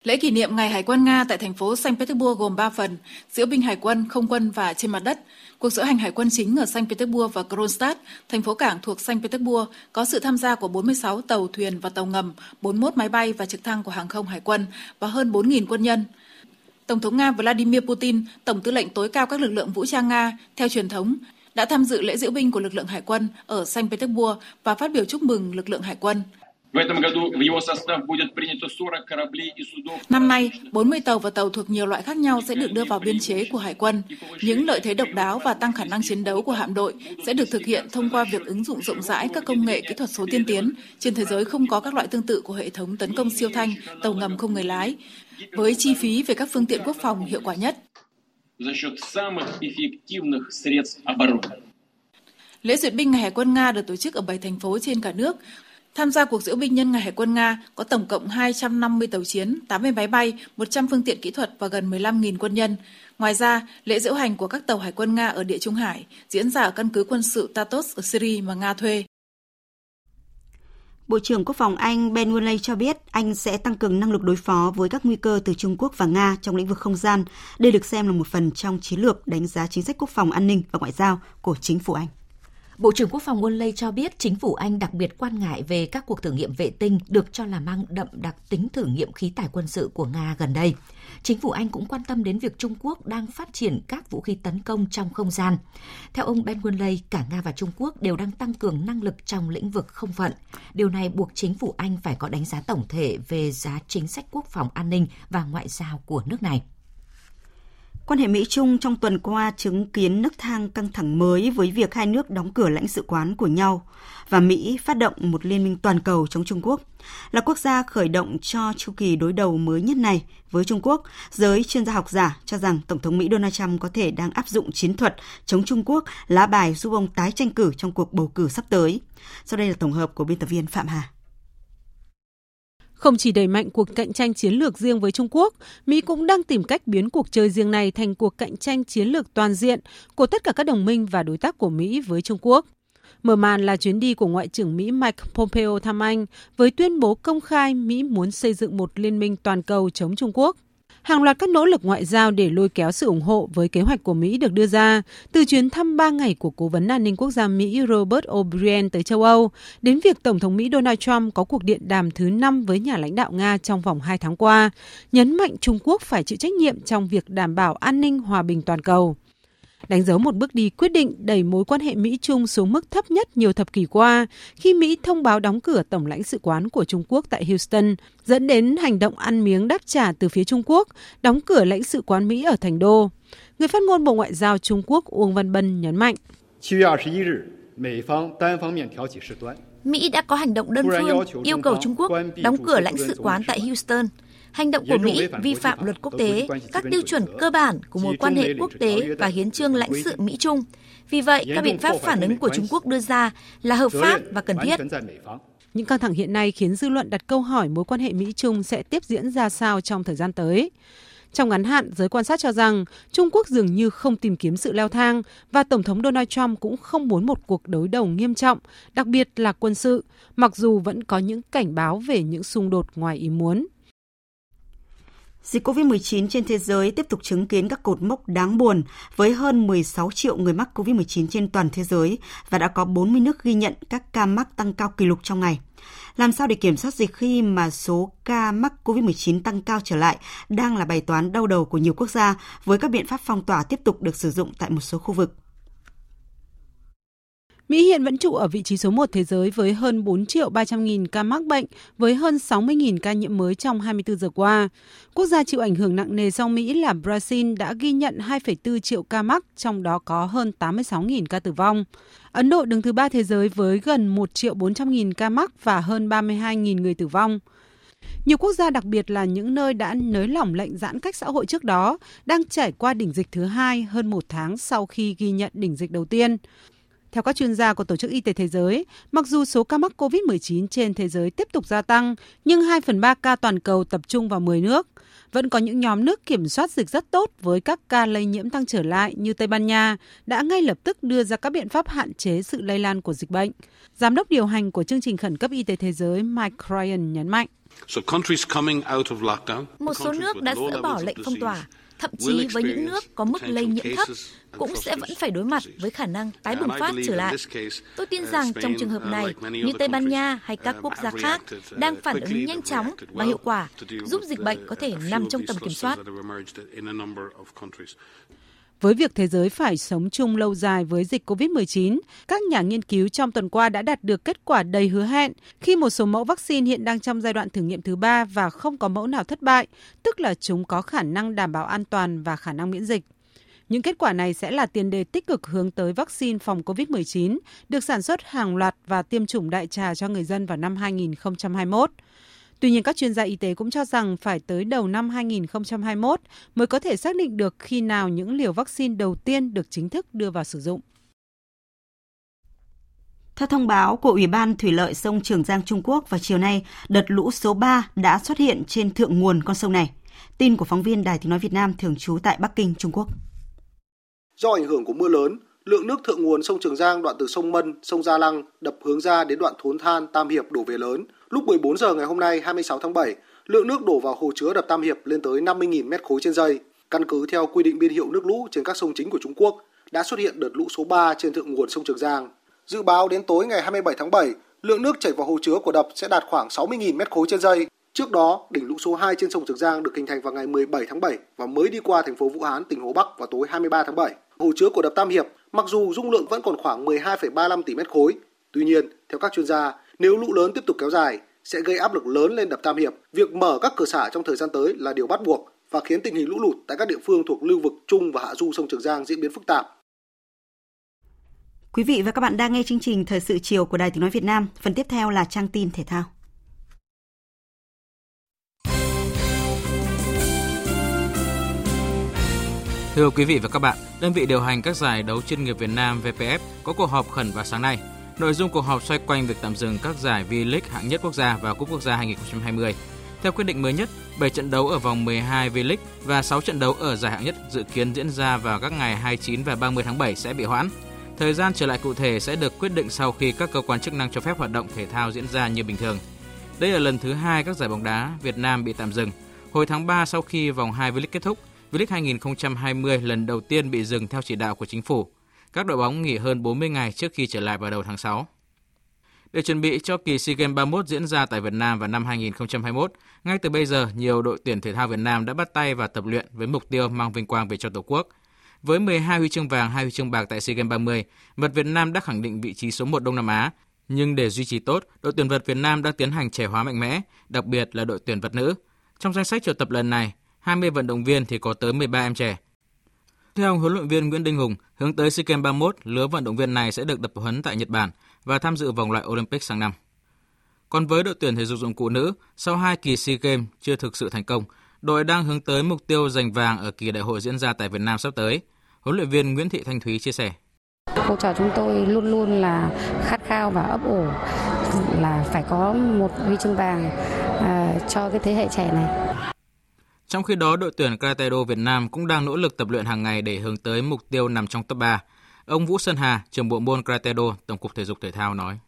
Lễ kỷ niệm Ngày Hải quân Nga tại thành phố Saint Petersburg gồm 3 phần, diễu binh hải quân, không quân và trên mặt đất. Cuộc diễu hành hải quân chính ở Saint Petersburg và Kronstadt, thành phố cảng thuộc Saint Petersburg, có sự tham gia của 46 tàu thuyền và tàu ngầm, 41 máy bay và trực thăng của hàng không hải quân và hơn 4.000 quân nhân. Tổng thống Nga Vladimir Putin, tổng tư lệnh tối cao các lực lượng vũ trang Nga, theo truyền thống, đã tham dự lễ diễu binh của lực lượng hải quân ở Saint Petersburg và phát biểu chúc mừng lực lượng hải quân. Năm nay, 40 tàu và tàu thuộc nhiều loại khác nhau sẽ được đưa vào biên chế của Hải quân. Những lợi thế độc đáo và tăng khả năng chiến đấu của hạm đội sẽ được thực hiện thông qua việc ứng dụng rộng rãi các công nghệ kỹ thuật số tiên tiến. Trên thế giới không có các loại tương tự của hệ thống tấn công siêu thanh, tàu ngầm không người lái, với chi phí về các phương tiện quốc phòng hiệu quả nhất. Lễ duyệt binh Ngày Hải quân Nga được tổ chức ở 7 thành phố trên cả nước, Tham gia cuộc diễu binh nhân ngày Hải quân Nga có tổng cộng 250 tàu chiến, 80 máy bay, 100 phương tiện kỹ thuật và gần 15.000 quân nhân. Ngoài ra, lễ diễu hành của các tàu Hải quân Nga ở Địa Trung Hải diễn ra ở căn cứ quân sự Tatos ở Syria mà Nga thuê. Bộ trưởng Quốc phòng Anh Ben Wallace cho biết Anh sẽ tăng cường năng lực đối phó với các nguy cơ từ Trung Quốc và Nga trong lĩnh vực không gian. Đây được xem là một phần trong chiến lược đánh giá chính sách quốc phòng an ninh và ngoại giao của chính phủ Anh. Bộ trưởng Quốc phòng Wallace cho biết chính phủ Anh đặc biệt quan ngại về các cuộc thử nghiệm vệ tinh được cho là mang đậm đặc tính thử nghiệm khí tài quân sự của Nga gần đây. Chính phủ Anh cũng quan tâm đến việc Trung Quốc đang phát triển các vũ khí tấn công trong không gian. Theo ông Ben Wallace, cả Nga và Trung Quốc đều đang tăng cường năng lực trong lĩnh vực không phận. Điều này buộc chính phủ Anh phải có đánh giá tổng thể về giá chính sách quốc phòng an ninh và ngoại giao của nước này. Quan hệ Mỹ-Trung trong tuần qua chứng kiến nước thang căng thẳng mới với việc hai nước đóng cửa lãnh sự quán của nhau và Mỹ phát động một liên minh toàn cầu chống Trung Quốc. Là quốc gia khởi động cho chu kỳ đối đầu mới nhất này với Trung Quốc, giới chuyên gia học giả cho rằng Tổng thống Mỹ Donald Trump có thể đang áp dụng chiến thuật chống Trung Quốc, lá bài giúp ông tái tranh cử trong cuộc bầu cử sắp tới. Sau đây là tổng hợp của biên tập viên Phạm Hà. Không chỉ đẩy mạnh cuộc cạnh tranh chiến lược riêng với Trung Quốc, Mỹ cũng đang tìm cách biến cuộc chơi riêng này thành cuộc cạnh tranh chiến lược toàn diện của tất cả các đồng minh và đối tác của Mỹ với Trung Quốc. Mở màn là chuyến đi của Ngoại trưởng Mỹ Mike Pompeo thăm Anh với tuyên bố công khai Mỹ muốn xây dựng một liên minh toàn cầu chống Trung Quốc. Hàng loạt các nỗ lực ngoại giao để lôi kéo sự ủng hộ với kế hoạch của Mỹ được đưa ra, từ chuyến thăm 3 ngày của Cố vấn an ninh quốc gia Mỹ Robert O'Brien tới châu Âu, đến việc Tổng thống Mỹ Donald Trump có cuộc điện đàm thứ 5 với nhà lãnh đạo Nga trong vòng 2 tháng qua, nhấn mạnh Trung Quốc phải chịu trách nhiệm trong việc đảm bảo an ninh hòa bình toàn cầu đánh dấu một bước đi quyết định đẩy mối quan hệ Mỹ-Trung xuống mức thấp nhất nhiều thập kỷ qua khi Mỹ thông báo đóng cửa tổng lãnh sự quán của Trung Quốc tại Houston, dẫn đến hành động ăn miếng đáp trả từ phía Trung Quốc, đóng cửa lãnh sự quán Mỹ ở Thành Đô. Người phát ngôn Bộ Ngoại giao Trung Quốc Uông Văn Bân nhấn mạnh. Mỹ đã có hành động đơn phương yêu cầu Trung Quốc đóng cửa lãnh sự quán tại Houston – Hành động của Mỹ vi phạm luật quốc tế, các tiêu chuẩn cơ bản của mối quan hệ quốc tế và hiến trương lãnh sự Mỹ-Trung. Vì vậy, các biện pháp phản ứng của Trung Quốc đưa ra là hợp pháp và cần thiết. Những căng thẳng hiện nay khiến dư luận đặt câu hỏi mối quan hệ Mỹ-Trung sẽ tiếp diễn ra sao trong thời gian tới. Trong ngắn hạn, giới quan sát cho rằng Trung Quốc dường như không tìm kiếm sự leo thang và Tổng thống Donald Trump cũng không muốn một cuộc đối đầu nghiêm trọng, đặc biệt là quân sự, mặc dù vẫn có những cảnh báo về những xung đột ngoài ý muốn. Dịch COVID-19 trên thế giới tiếp tục chứng kiến các cột mốc đáng buồn với hơn 16 triệu người mắc COVID-19 trên toàn thế giới và đã có 40 nước ghi nhận các ca mắc tăng cao kỷ lục trong ngày. Làm sao để kiểm soát dịch khi mà số ca mắc COVID-19 tăng cao trở lại đang là bài toán đau đầu của nhiều quốc gia với các biện pháp phong tỏa tiếp tục được sử dụng tại một số khu vực. Mỹ hiện vẫn trụ ở vị trí số 1 thế giới với hơn 4 triệu 300 nghìn ca mắc bệnh, với hơn 60 nghìn ca nhiễm mới trong 24 giờ qua. Quốc gia chịu ảnh hưởng nặng nề do Mỹ là Brazil đã ghi nhận 2,4 triệu ca mắc, trong đó có hơn 86 nghìn ca tử vong. Ấn Độ đứng thứ ba thế giới với gần 1 triệu 400 nghìn ca mắc và hơn 32 nghìn người tử vong. Nhiều quốc gia đặc biệt là những nơi đã nới lỏng lệnh giãn cách xã hội trước đó đang trải qua đỉnh dịch thứ hai hơn một tháng sau khi ghi nhận đỉnh dịch đầu tiên. Theo các chuyên gia của Tổ chức Y tế Thế giới, mặc dù số ca mắc COVID-19 trên thế giới tiếp tục gia tăng, nhưng 2 phần 3 ca toàn cầu tập trung vào 10 nước. Vẫn có những nhóm nước kiểm soát dịch rất tốt với các ca lây nhiễm tăng trở lại như Tây Ban Nha đã ngay lập tức đưa ra các biện pháp hạn chế sự lây lan của dịch bệnh. Giám đốc điều hành của chương trình khẩn cấp y tế thế giới Mike Ryan nhấn mạnh. Một số nước đã dỡ bỏ lệnh phong tỏa, thậm chí với những nước có mức lây nhiễm thấp cũng sẽ vẫn phải đối mặt với khả năng tái bùng phát trở lại. Tôi tin uh, rằng trong trường hợp này, như Tây Ban Nha hay các quốc gia khác uh, đang phản ứng nhanh chóng và hiệu quả, giúp dịch bệnh có thể nằm trong tầm kiểm soát. Với việc thế giới phải sống chung lâu dài với dịch COVID-19, các nhà nghiên cứu trong tuần qua đã đạt được kết quả đầy hứa hẹn khi một số mẫu vaccine hiện đang trong giai đoạn thử nghiệm thứ ba và không có mẫu nào thất bại, tức là chúng có khả năng đảm bảo an toàn và khả năng miễn dịch. Những kết quả này sẽ là tiền đề tích cực hướng tới vaccine phòng COVID-19 được sản xuất hàng loạt và tiêm chủng đại trà cho người dân vào năm 2021. Tuy nhiên, các chuyên gia y tế cũng cho rằng phải tới đầu năm 2021 mới có thể xác định được khi nào những liều vaccine đầu tiên được chính thức đưa vào sử dụng. Theo thông báo của Ủy ban Thủy lợi sông Trường Giang Trung Quốc vào chiều nay, đợt lũ số 3 đã xuất hiện trên thượng nguồn con sông này. Tin của phóng viên Đài Tiếng Nói Việt Nam thường trú tại Bắc Kinh, Trung Quốc. Do ảnh hưởng của mưa lớn, lượng nước thượng nguồn sông Trường Giang đoạn từ sông Mân, sông Gia Lăng đập hướng ra đến đoạn Thốn Than, Tam Hiệp đổ về lớn. Lúc 14 giờ ngày hôm nay 26 tháng 7, lượng nước đổ vào hồ chứa đập Tam Hiệp lên tới 50.000 mét khối trên giây. Căn cứ theo quy định biên hiệu nước lũ trên các sông chính của Trung Quốc, đã xuất hiện đợt lũ số 3 trên thượng nguồn sông Trường Giang. Dự báo đến tối ngày 27 tháng 7, lượng nước chảy vào hồ chứa của đập sẽ đạt khoảng 60.000 mét khối trên giây. Trước đó, đỉnh lũ số 2 trên sông Trường Giang được hình thành vào ngày 17 tháng 7 và mới đi qua thành phố Vũ Hán, tỉnh Hồ Bắc vào tối 23 tháng 7. Hồ chứa của đập Tam Hiệp mặc dù dung lượng vẫn còn khoảng 12,35 tỷ mét khối, tuy nhiên, theo các chuyên gia, nếu lũ lớn tiếp tục kéo dài sẽ gây áp lực lớn lên đập Tam Hiệp. Việc mở các cửa xả trong thời gian tới là điều bắt buộc và khiến tình hình lũ lụt tại các địa phương thuộc lưu vực Trung và Hạ du sông Trường Giang diễn biến phức tạp. Quý vị và các bạn đang nghe chương trình Thời sự chiều của Đài Tiếng Nói Việt Nam. Phần tiếp theo là trang tin thể thao. Thưa quý vị và các bạn, đơn vị điều hành các giải đấu chuyên nghiệp Việt Nam VPF có cuộc họp khẩn vào sáng nay. Nội dung cuộc họp xoay quanh việc tạm dừng các giải V-League hạng nhất quốc gia và cúp quốc gia 2020. Theo quyết định mới nhất, 7 trận đấu ở vòng 12 V-League và 6 trận đấu ở giải hạng nhất dự kiến diễn ra vào các ngày 29 và 30 tháng 7 sẽ bị hoãn. Thời gian trở lại cụ thể sẽ được quyết định sau khi các cơ quan chức năng cho phép hoạt động thể thao diễn ra như bình thường. Đây là lần thứ hai các giải bóng đá Việt Nam bị tạm dừng. Hồi tháng 3 sau khi vòng 2 V-League kết thúc, V-League 2020 lần đầu tiên bị dừng theo chỉ đạo của chính phủ. Các đội bóng nghỉ hơn 40 ngày trước khi trở lại vào đầu tháng 6. Để chuẩn bị cho kỳ SEA Games 31 diễn ra tại Việt Nam vào năm 2021, ngay từ bây giờ, nhiều đội tuyển thể thao Việt Nam đã bắt tay và tập luyện với mục tiêu mang vinh quang về cho Tổ quốc. Với 12 huy chương vàng, 2 huy chương bạc tại SEA Games 30, vật Việt Nam đã khẳng định vị trí số 1 Đông Nam Á. Nhưng để duy trì tốt, đội tuyển vật Việt Nam đang tiến hành trẻ hóa mạnh mẽ, đặc biệt là đội tuyển vật nữ. Trong danh sách triệu tập lần này, 20 vận động viên thì có tới 13 em trẻ. Theo huấn luyện viên Nguyễn Đinh Hùng, hướng tới SEA Games 31, lứa vận động viên này sẽ được tập huấn tại Nhật Bản và tham dự vòng loại Olympic sang năm. Còn với đội tuyển thể dục dụng cụ nữ, sau hai kỳ SEA Games chưa thực sự thành công, đội đang hướng tới mục tiêu giành vàng ở kỳ đại hội diễn ra tại Việt Nam sắp tới. Huấn luyện viên Nguyễn Thị Thanh Thúy chia sẻ. Cô trò chúng tôi luôn luôn là khát khao và ấp ủ là phải có một huy chương vàng à, cho cái thế hệ trẻ này. Trong khi đó, đội tuyển Karate Do Việt Nam cũng đang nỗ lực tập luyện hàng ngày để hướng tới mục tiêu nằm trong top 3. Ông Vũ Sơn Hà, trưởng bộ môn Karate Do, Tổng cục Thể dục Thể thao nói.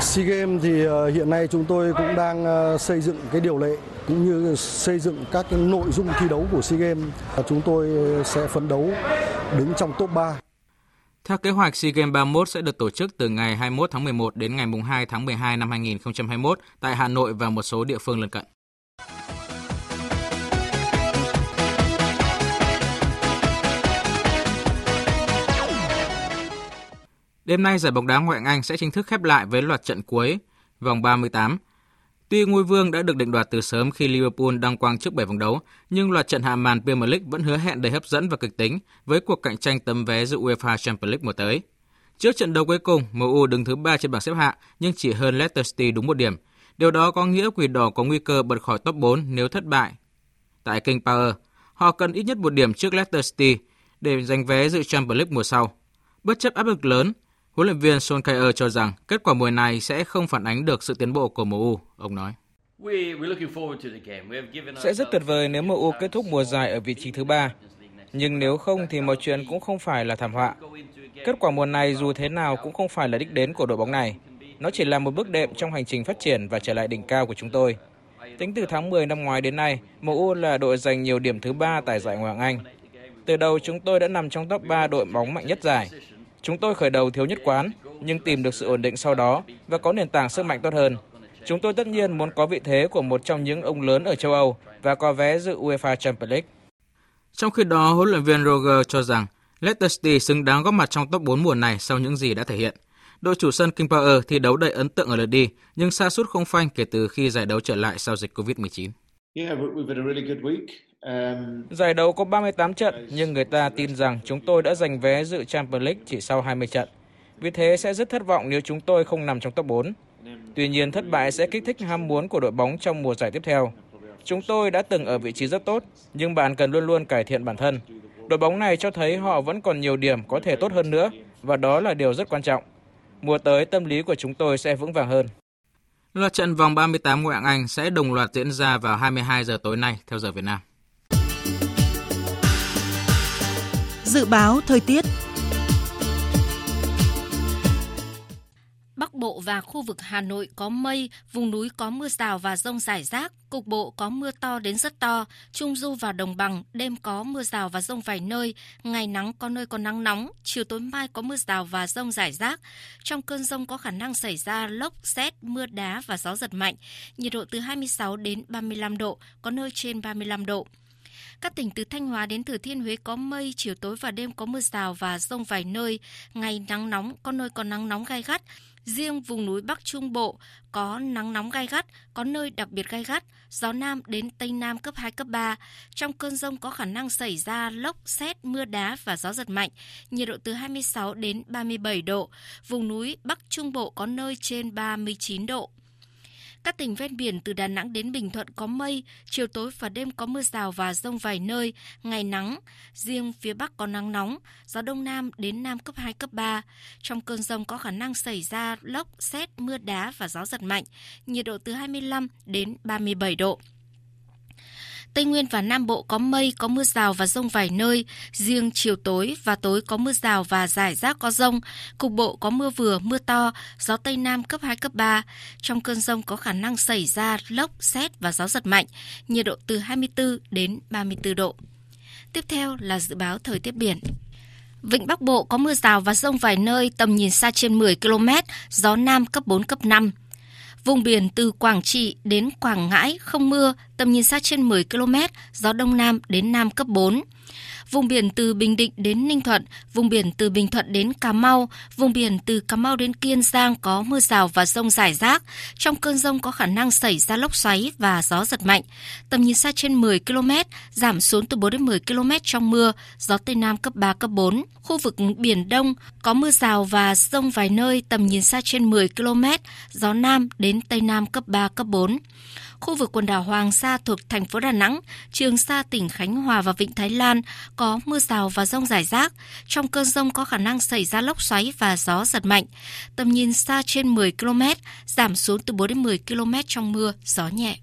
SEA Games thì ờ, hiện nay chúng tôi cũng đang ờ, xây dựng cái điều lệ cũng như xây dựng các cái nội dung thi đấu của SEA Games. Chúng tôi sẽ phấn đấu đứng trong top 3. Theo kế hoạch, SEA Games 31 sẽ được tổ chức từ ngày 21 tháng 11 đến ngày 2 tháng 12 năm 2021 tại Hà Nội và một số địa phương lân cận. Đêm nay giải bóng đá ngoại hạng Anh sẽ chính thức khép lại với loạt trận cuối vòng 38. Tuy ngôi vương đã được định đoạt từ sớm khi Liverpool đăng quang trước 7 vòng đấu, nhưng loạt trận hạ màn Premier League vẫn hứa hẹn đầy hấp dẫn và kịch tính với cuộc cạnh tranh tấm vé dự UEFA Champions League mùa tới. Trước trận đấu cuối cùng, MU đứng thứ 3 trên bảng xếp hạng nhưng chỉ hơn Leicester City đúng một điểm. Điều đó có nghĩa Quỷ Đỏ có nguy cơ bật khỏi top 4 nếu thất bại. Tại King Power, họ cần ít nhất một điểm trước Leicester City để giành vé dự Champions League mùa sau. Bất chấp áp lực lớn, Huấn luyện viên Solskjaer cho rằng kết quả mùa này sẽ không phản ánh được sự tiến bộ của MU, ông nói. Sẽ rất tuyệt vời nếu MU kết thúc mùa giải ở vị trí thứ ba. Nhưng nếu không thì mọi chuyện cũng không phải là thảm họa. Kết quả mùa này dù thế nào cũng không phải là đích đến của đội bóng này. Nó chỉ là một bước đệm trong hành trình phát triển và trở lại đỉnh cao của chúng tôi. Tính từ tháng 10 năm ngoái đến nay, MU là đội giành nhiều điểm thứ ba tại giải Ngoại hạng Anh. Từ đầu chúng tôi đã nằm trong top 3 đội bóng mạnh nhất giải. Chúng tôi khởi đầu thiếu nhất quán, nhưng tìm được sự ổn định sau đó và có nền tảng sức mạnh tốt hơn. Chúng tôi tất nhiên muốn có vị thế của một trong những ông lớn ở châu Âu và có vé dự UEFA Champions League. Trong khi đó, huấn luyện viên Roger cho rằng Leicester City xứng đáng góp mặt trong top 4 mùa này sau những gì đã thể hiện. Đội chủ sân King Power thi đấu đầy ấn tượng ở lượt đi, nhưng xa sút không phanh kể từ khi giải đấu trở lại sau dịch Covid-19. Giải đấu có 38 trận, nhưng người ta tin rằng chúng tôi đã giành vé dự Champions League chỉ sau 20 trận. Vì thế sẽ rất thất vọng nếu chúng tôi không nằm trong top 4. Tuy nhiên, thất bại sẽ kích thích ham muốn của đội bóng trong mùa giải tiếp theo. Chúng tôi đã từng ở vị trí rất tốt, nhưng bạn cần luôn luôn cải thiện bản thân. Đội bóng này cho thấy họ vẫn còn nhiều điểm có thể tốt hơn nữa, và đó là điều rất quan trọng. Mùa tới tâm lý của chúng tôi sẽ vững vàng hơn. Loạt trận vòng 38 Ngoại hạng Anh sẽ đồng loạt diễn ra vào 22 giờ tối nay theo giờ Việt Nam. Dự báo thời tiết Bắc Bộ và khu vực Hà Nội có mây, vùng núi có mưa rào và rông rải rác, cục bộ có mưa to đến rất to, Trung Du và Đồng Bằng đêm có mưa rào và rông vài nơi, ngày nắng có nơi có nắng nóng, chiều tối mai có mưa rào và rông rải rác. Trong cơn rông có khả năng xảy ra lốc, xét, mưa đá và gió giật mạnh, nhiệt độ từ 26 đến 35 độ, có nơi trên 35 độ. Các tỉnh từ Thanh Hóa đến Thừa Thiên Huế có mây, chiều tối và đêm có mưa rào và rông vài nơi, ngày nắng nóng, có nơi có nắng nóng gai gắt. Riêng vùng núi Bắc Trung Bộ có nắng nóng gai gắt, có nơi đặc biệt gai gắt, gió Nam đến Tây Nam cấp 2, cấp 3. Trong cơn rông có khả năng xảy ra lốc, xét, mưa đá và gió giật mạnh, nhiệt độ từ 26 đến 37 độ. Vùng núi Bắc Trung Bộ có nơi trên 39 độ. Các tỉnh ven biển từ Đà Nẵng đến Bình Thuận có mây, chiều tối và đêm có mưa rào và rông vài nơi, ngày nắng. Riêng phía Bắc có nắng nóng, gió Đông Nam đến Nam cấp 2, cấp 3. Trong cơn rông có khả năng xảy ra lốc, xét, mưa đá và gió giật mạnh, nhiệt độ từ 25 đến 37 độ. Tây Nguyên và Nam Bộ có mây, có mưa rào và rông vài nơi. Riêng chiều tối và tối có mưa rào và rải rác có rông. Cục bộ có mưa vừa, mưa to, gió Tây Nam cấp 2, cấp 3. Trong cơn rông có khả năng xảy ra lốc, xét và gió giật mạnh. Nhiệt độ từ 24 đến 34 độ. Tiếp theo là dự báo thời tiết biển. Vịnh Bắc Bộ có mưa rào và rông vài nơi, tầm nhìn xa trên 10 km, gió Nam cấp 4, cấp 5. Vùng biển từ Quảng Trị đến Quảng Ngãi không mưa, tầm nhìn xa trên 10 km, gió Đông Nam đến Nam cấp 4 vùng biển từ Bình Định đến Ninh Thuận, vùng biển từ Bình Thuận đến Cà Mau, vùng biển từ Cà Mau đến Kiên Giang có mưa rào và rông rải rác. Trong cơn rông có khả năng xảy ra lốc xoáy và gió giật mạnh. Tầm nhìn xa trên 10 km, giảm xuống từ 4 đến 10 km trong mưa, gió Tây Nam cấp 3, cấp 4. Khu vực Biển Đông có mưa rào và rông vài nơi, tầm nhìn xa trên 10 km, gió Nam đến Tây Nam cấp 3, cấp 4 khu vực quần đảo Hoàng Sa thuộc thành phố Đà Nẵng, Trường Sa tỉnh Khánh Hòa và Vịnh Thái Lan có mưa rào và rông rải rác. Trong cơn rông có khả năng xảy ra lốc xoáy và gió giật mạnh. Tầm nhìn xa trên 10 km, giảm xuống từ 4 đến 10 km trong mưa, gió nhẹ.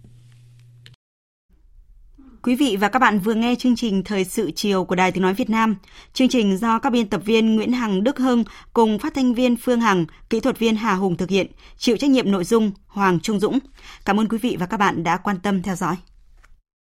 Quý vị và các bạn vừa nghe chương trình Thời sự chiều của Đài Tiếng Nói Việt Nam. Chương trình do các biên tập viên Nguyễn Hằng Đức Hưng cùng phát thanh viên Phương Hằng, kỹ thuật viên Hà Hùng thực hiện, chịu trách nhiệm nội dung Hoàng Trung Dũng. Cảm ơn quý vị và các bạn đã quan tâm theo dõi.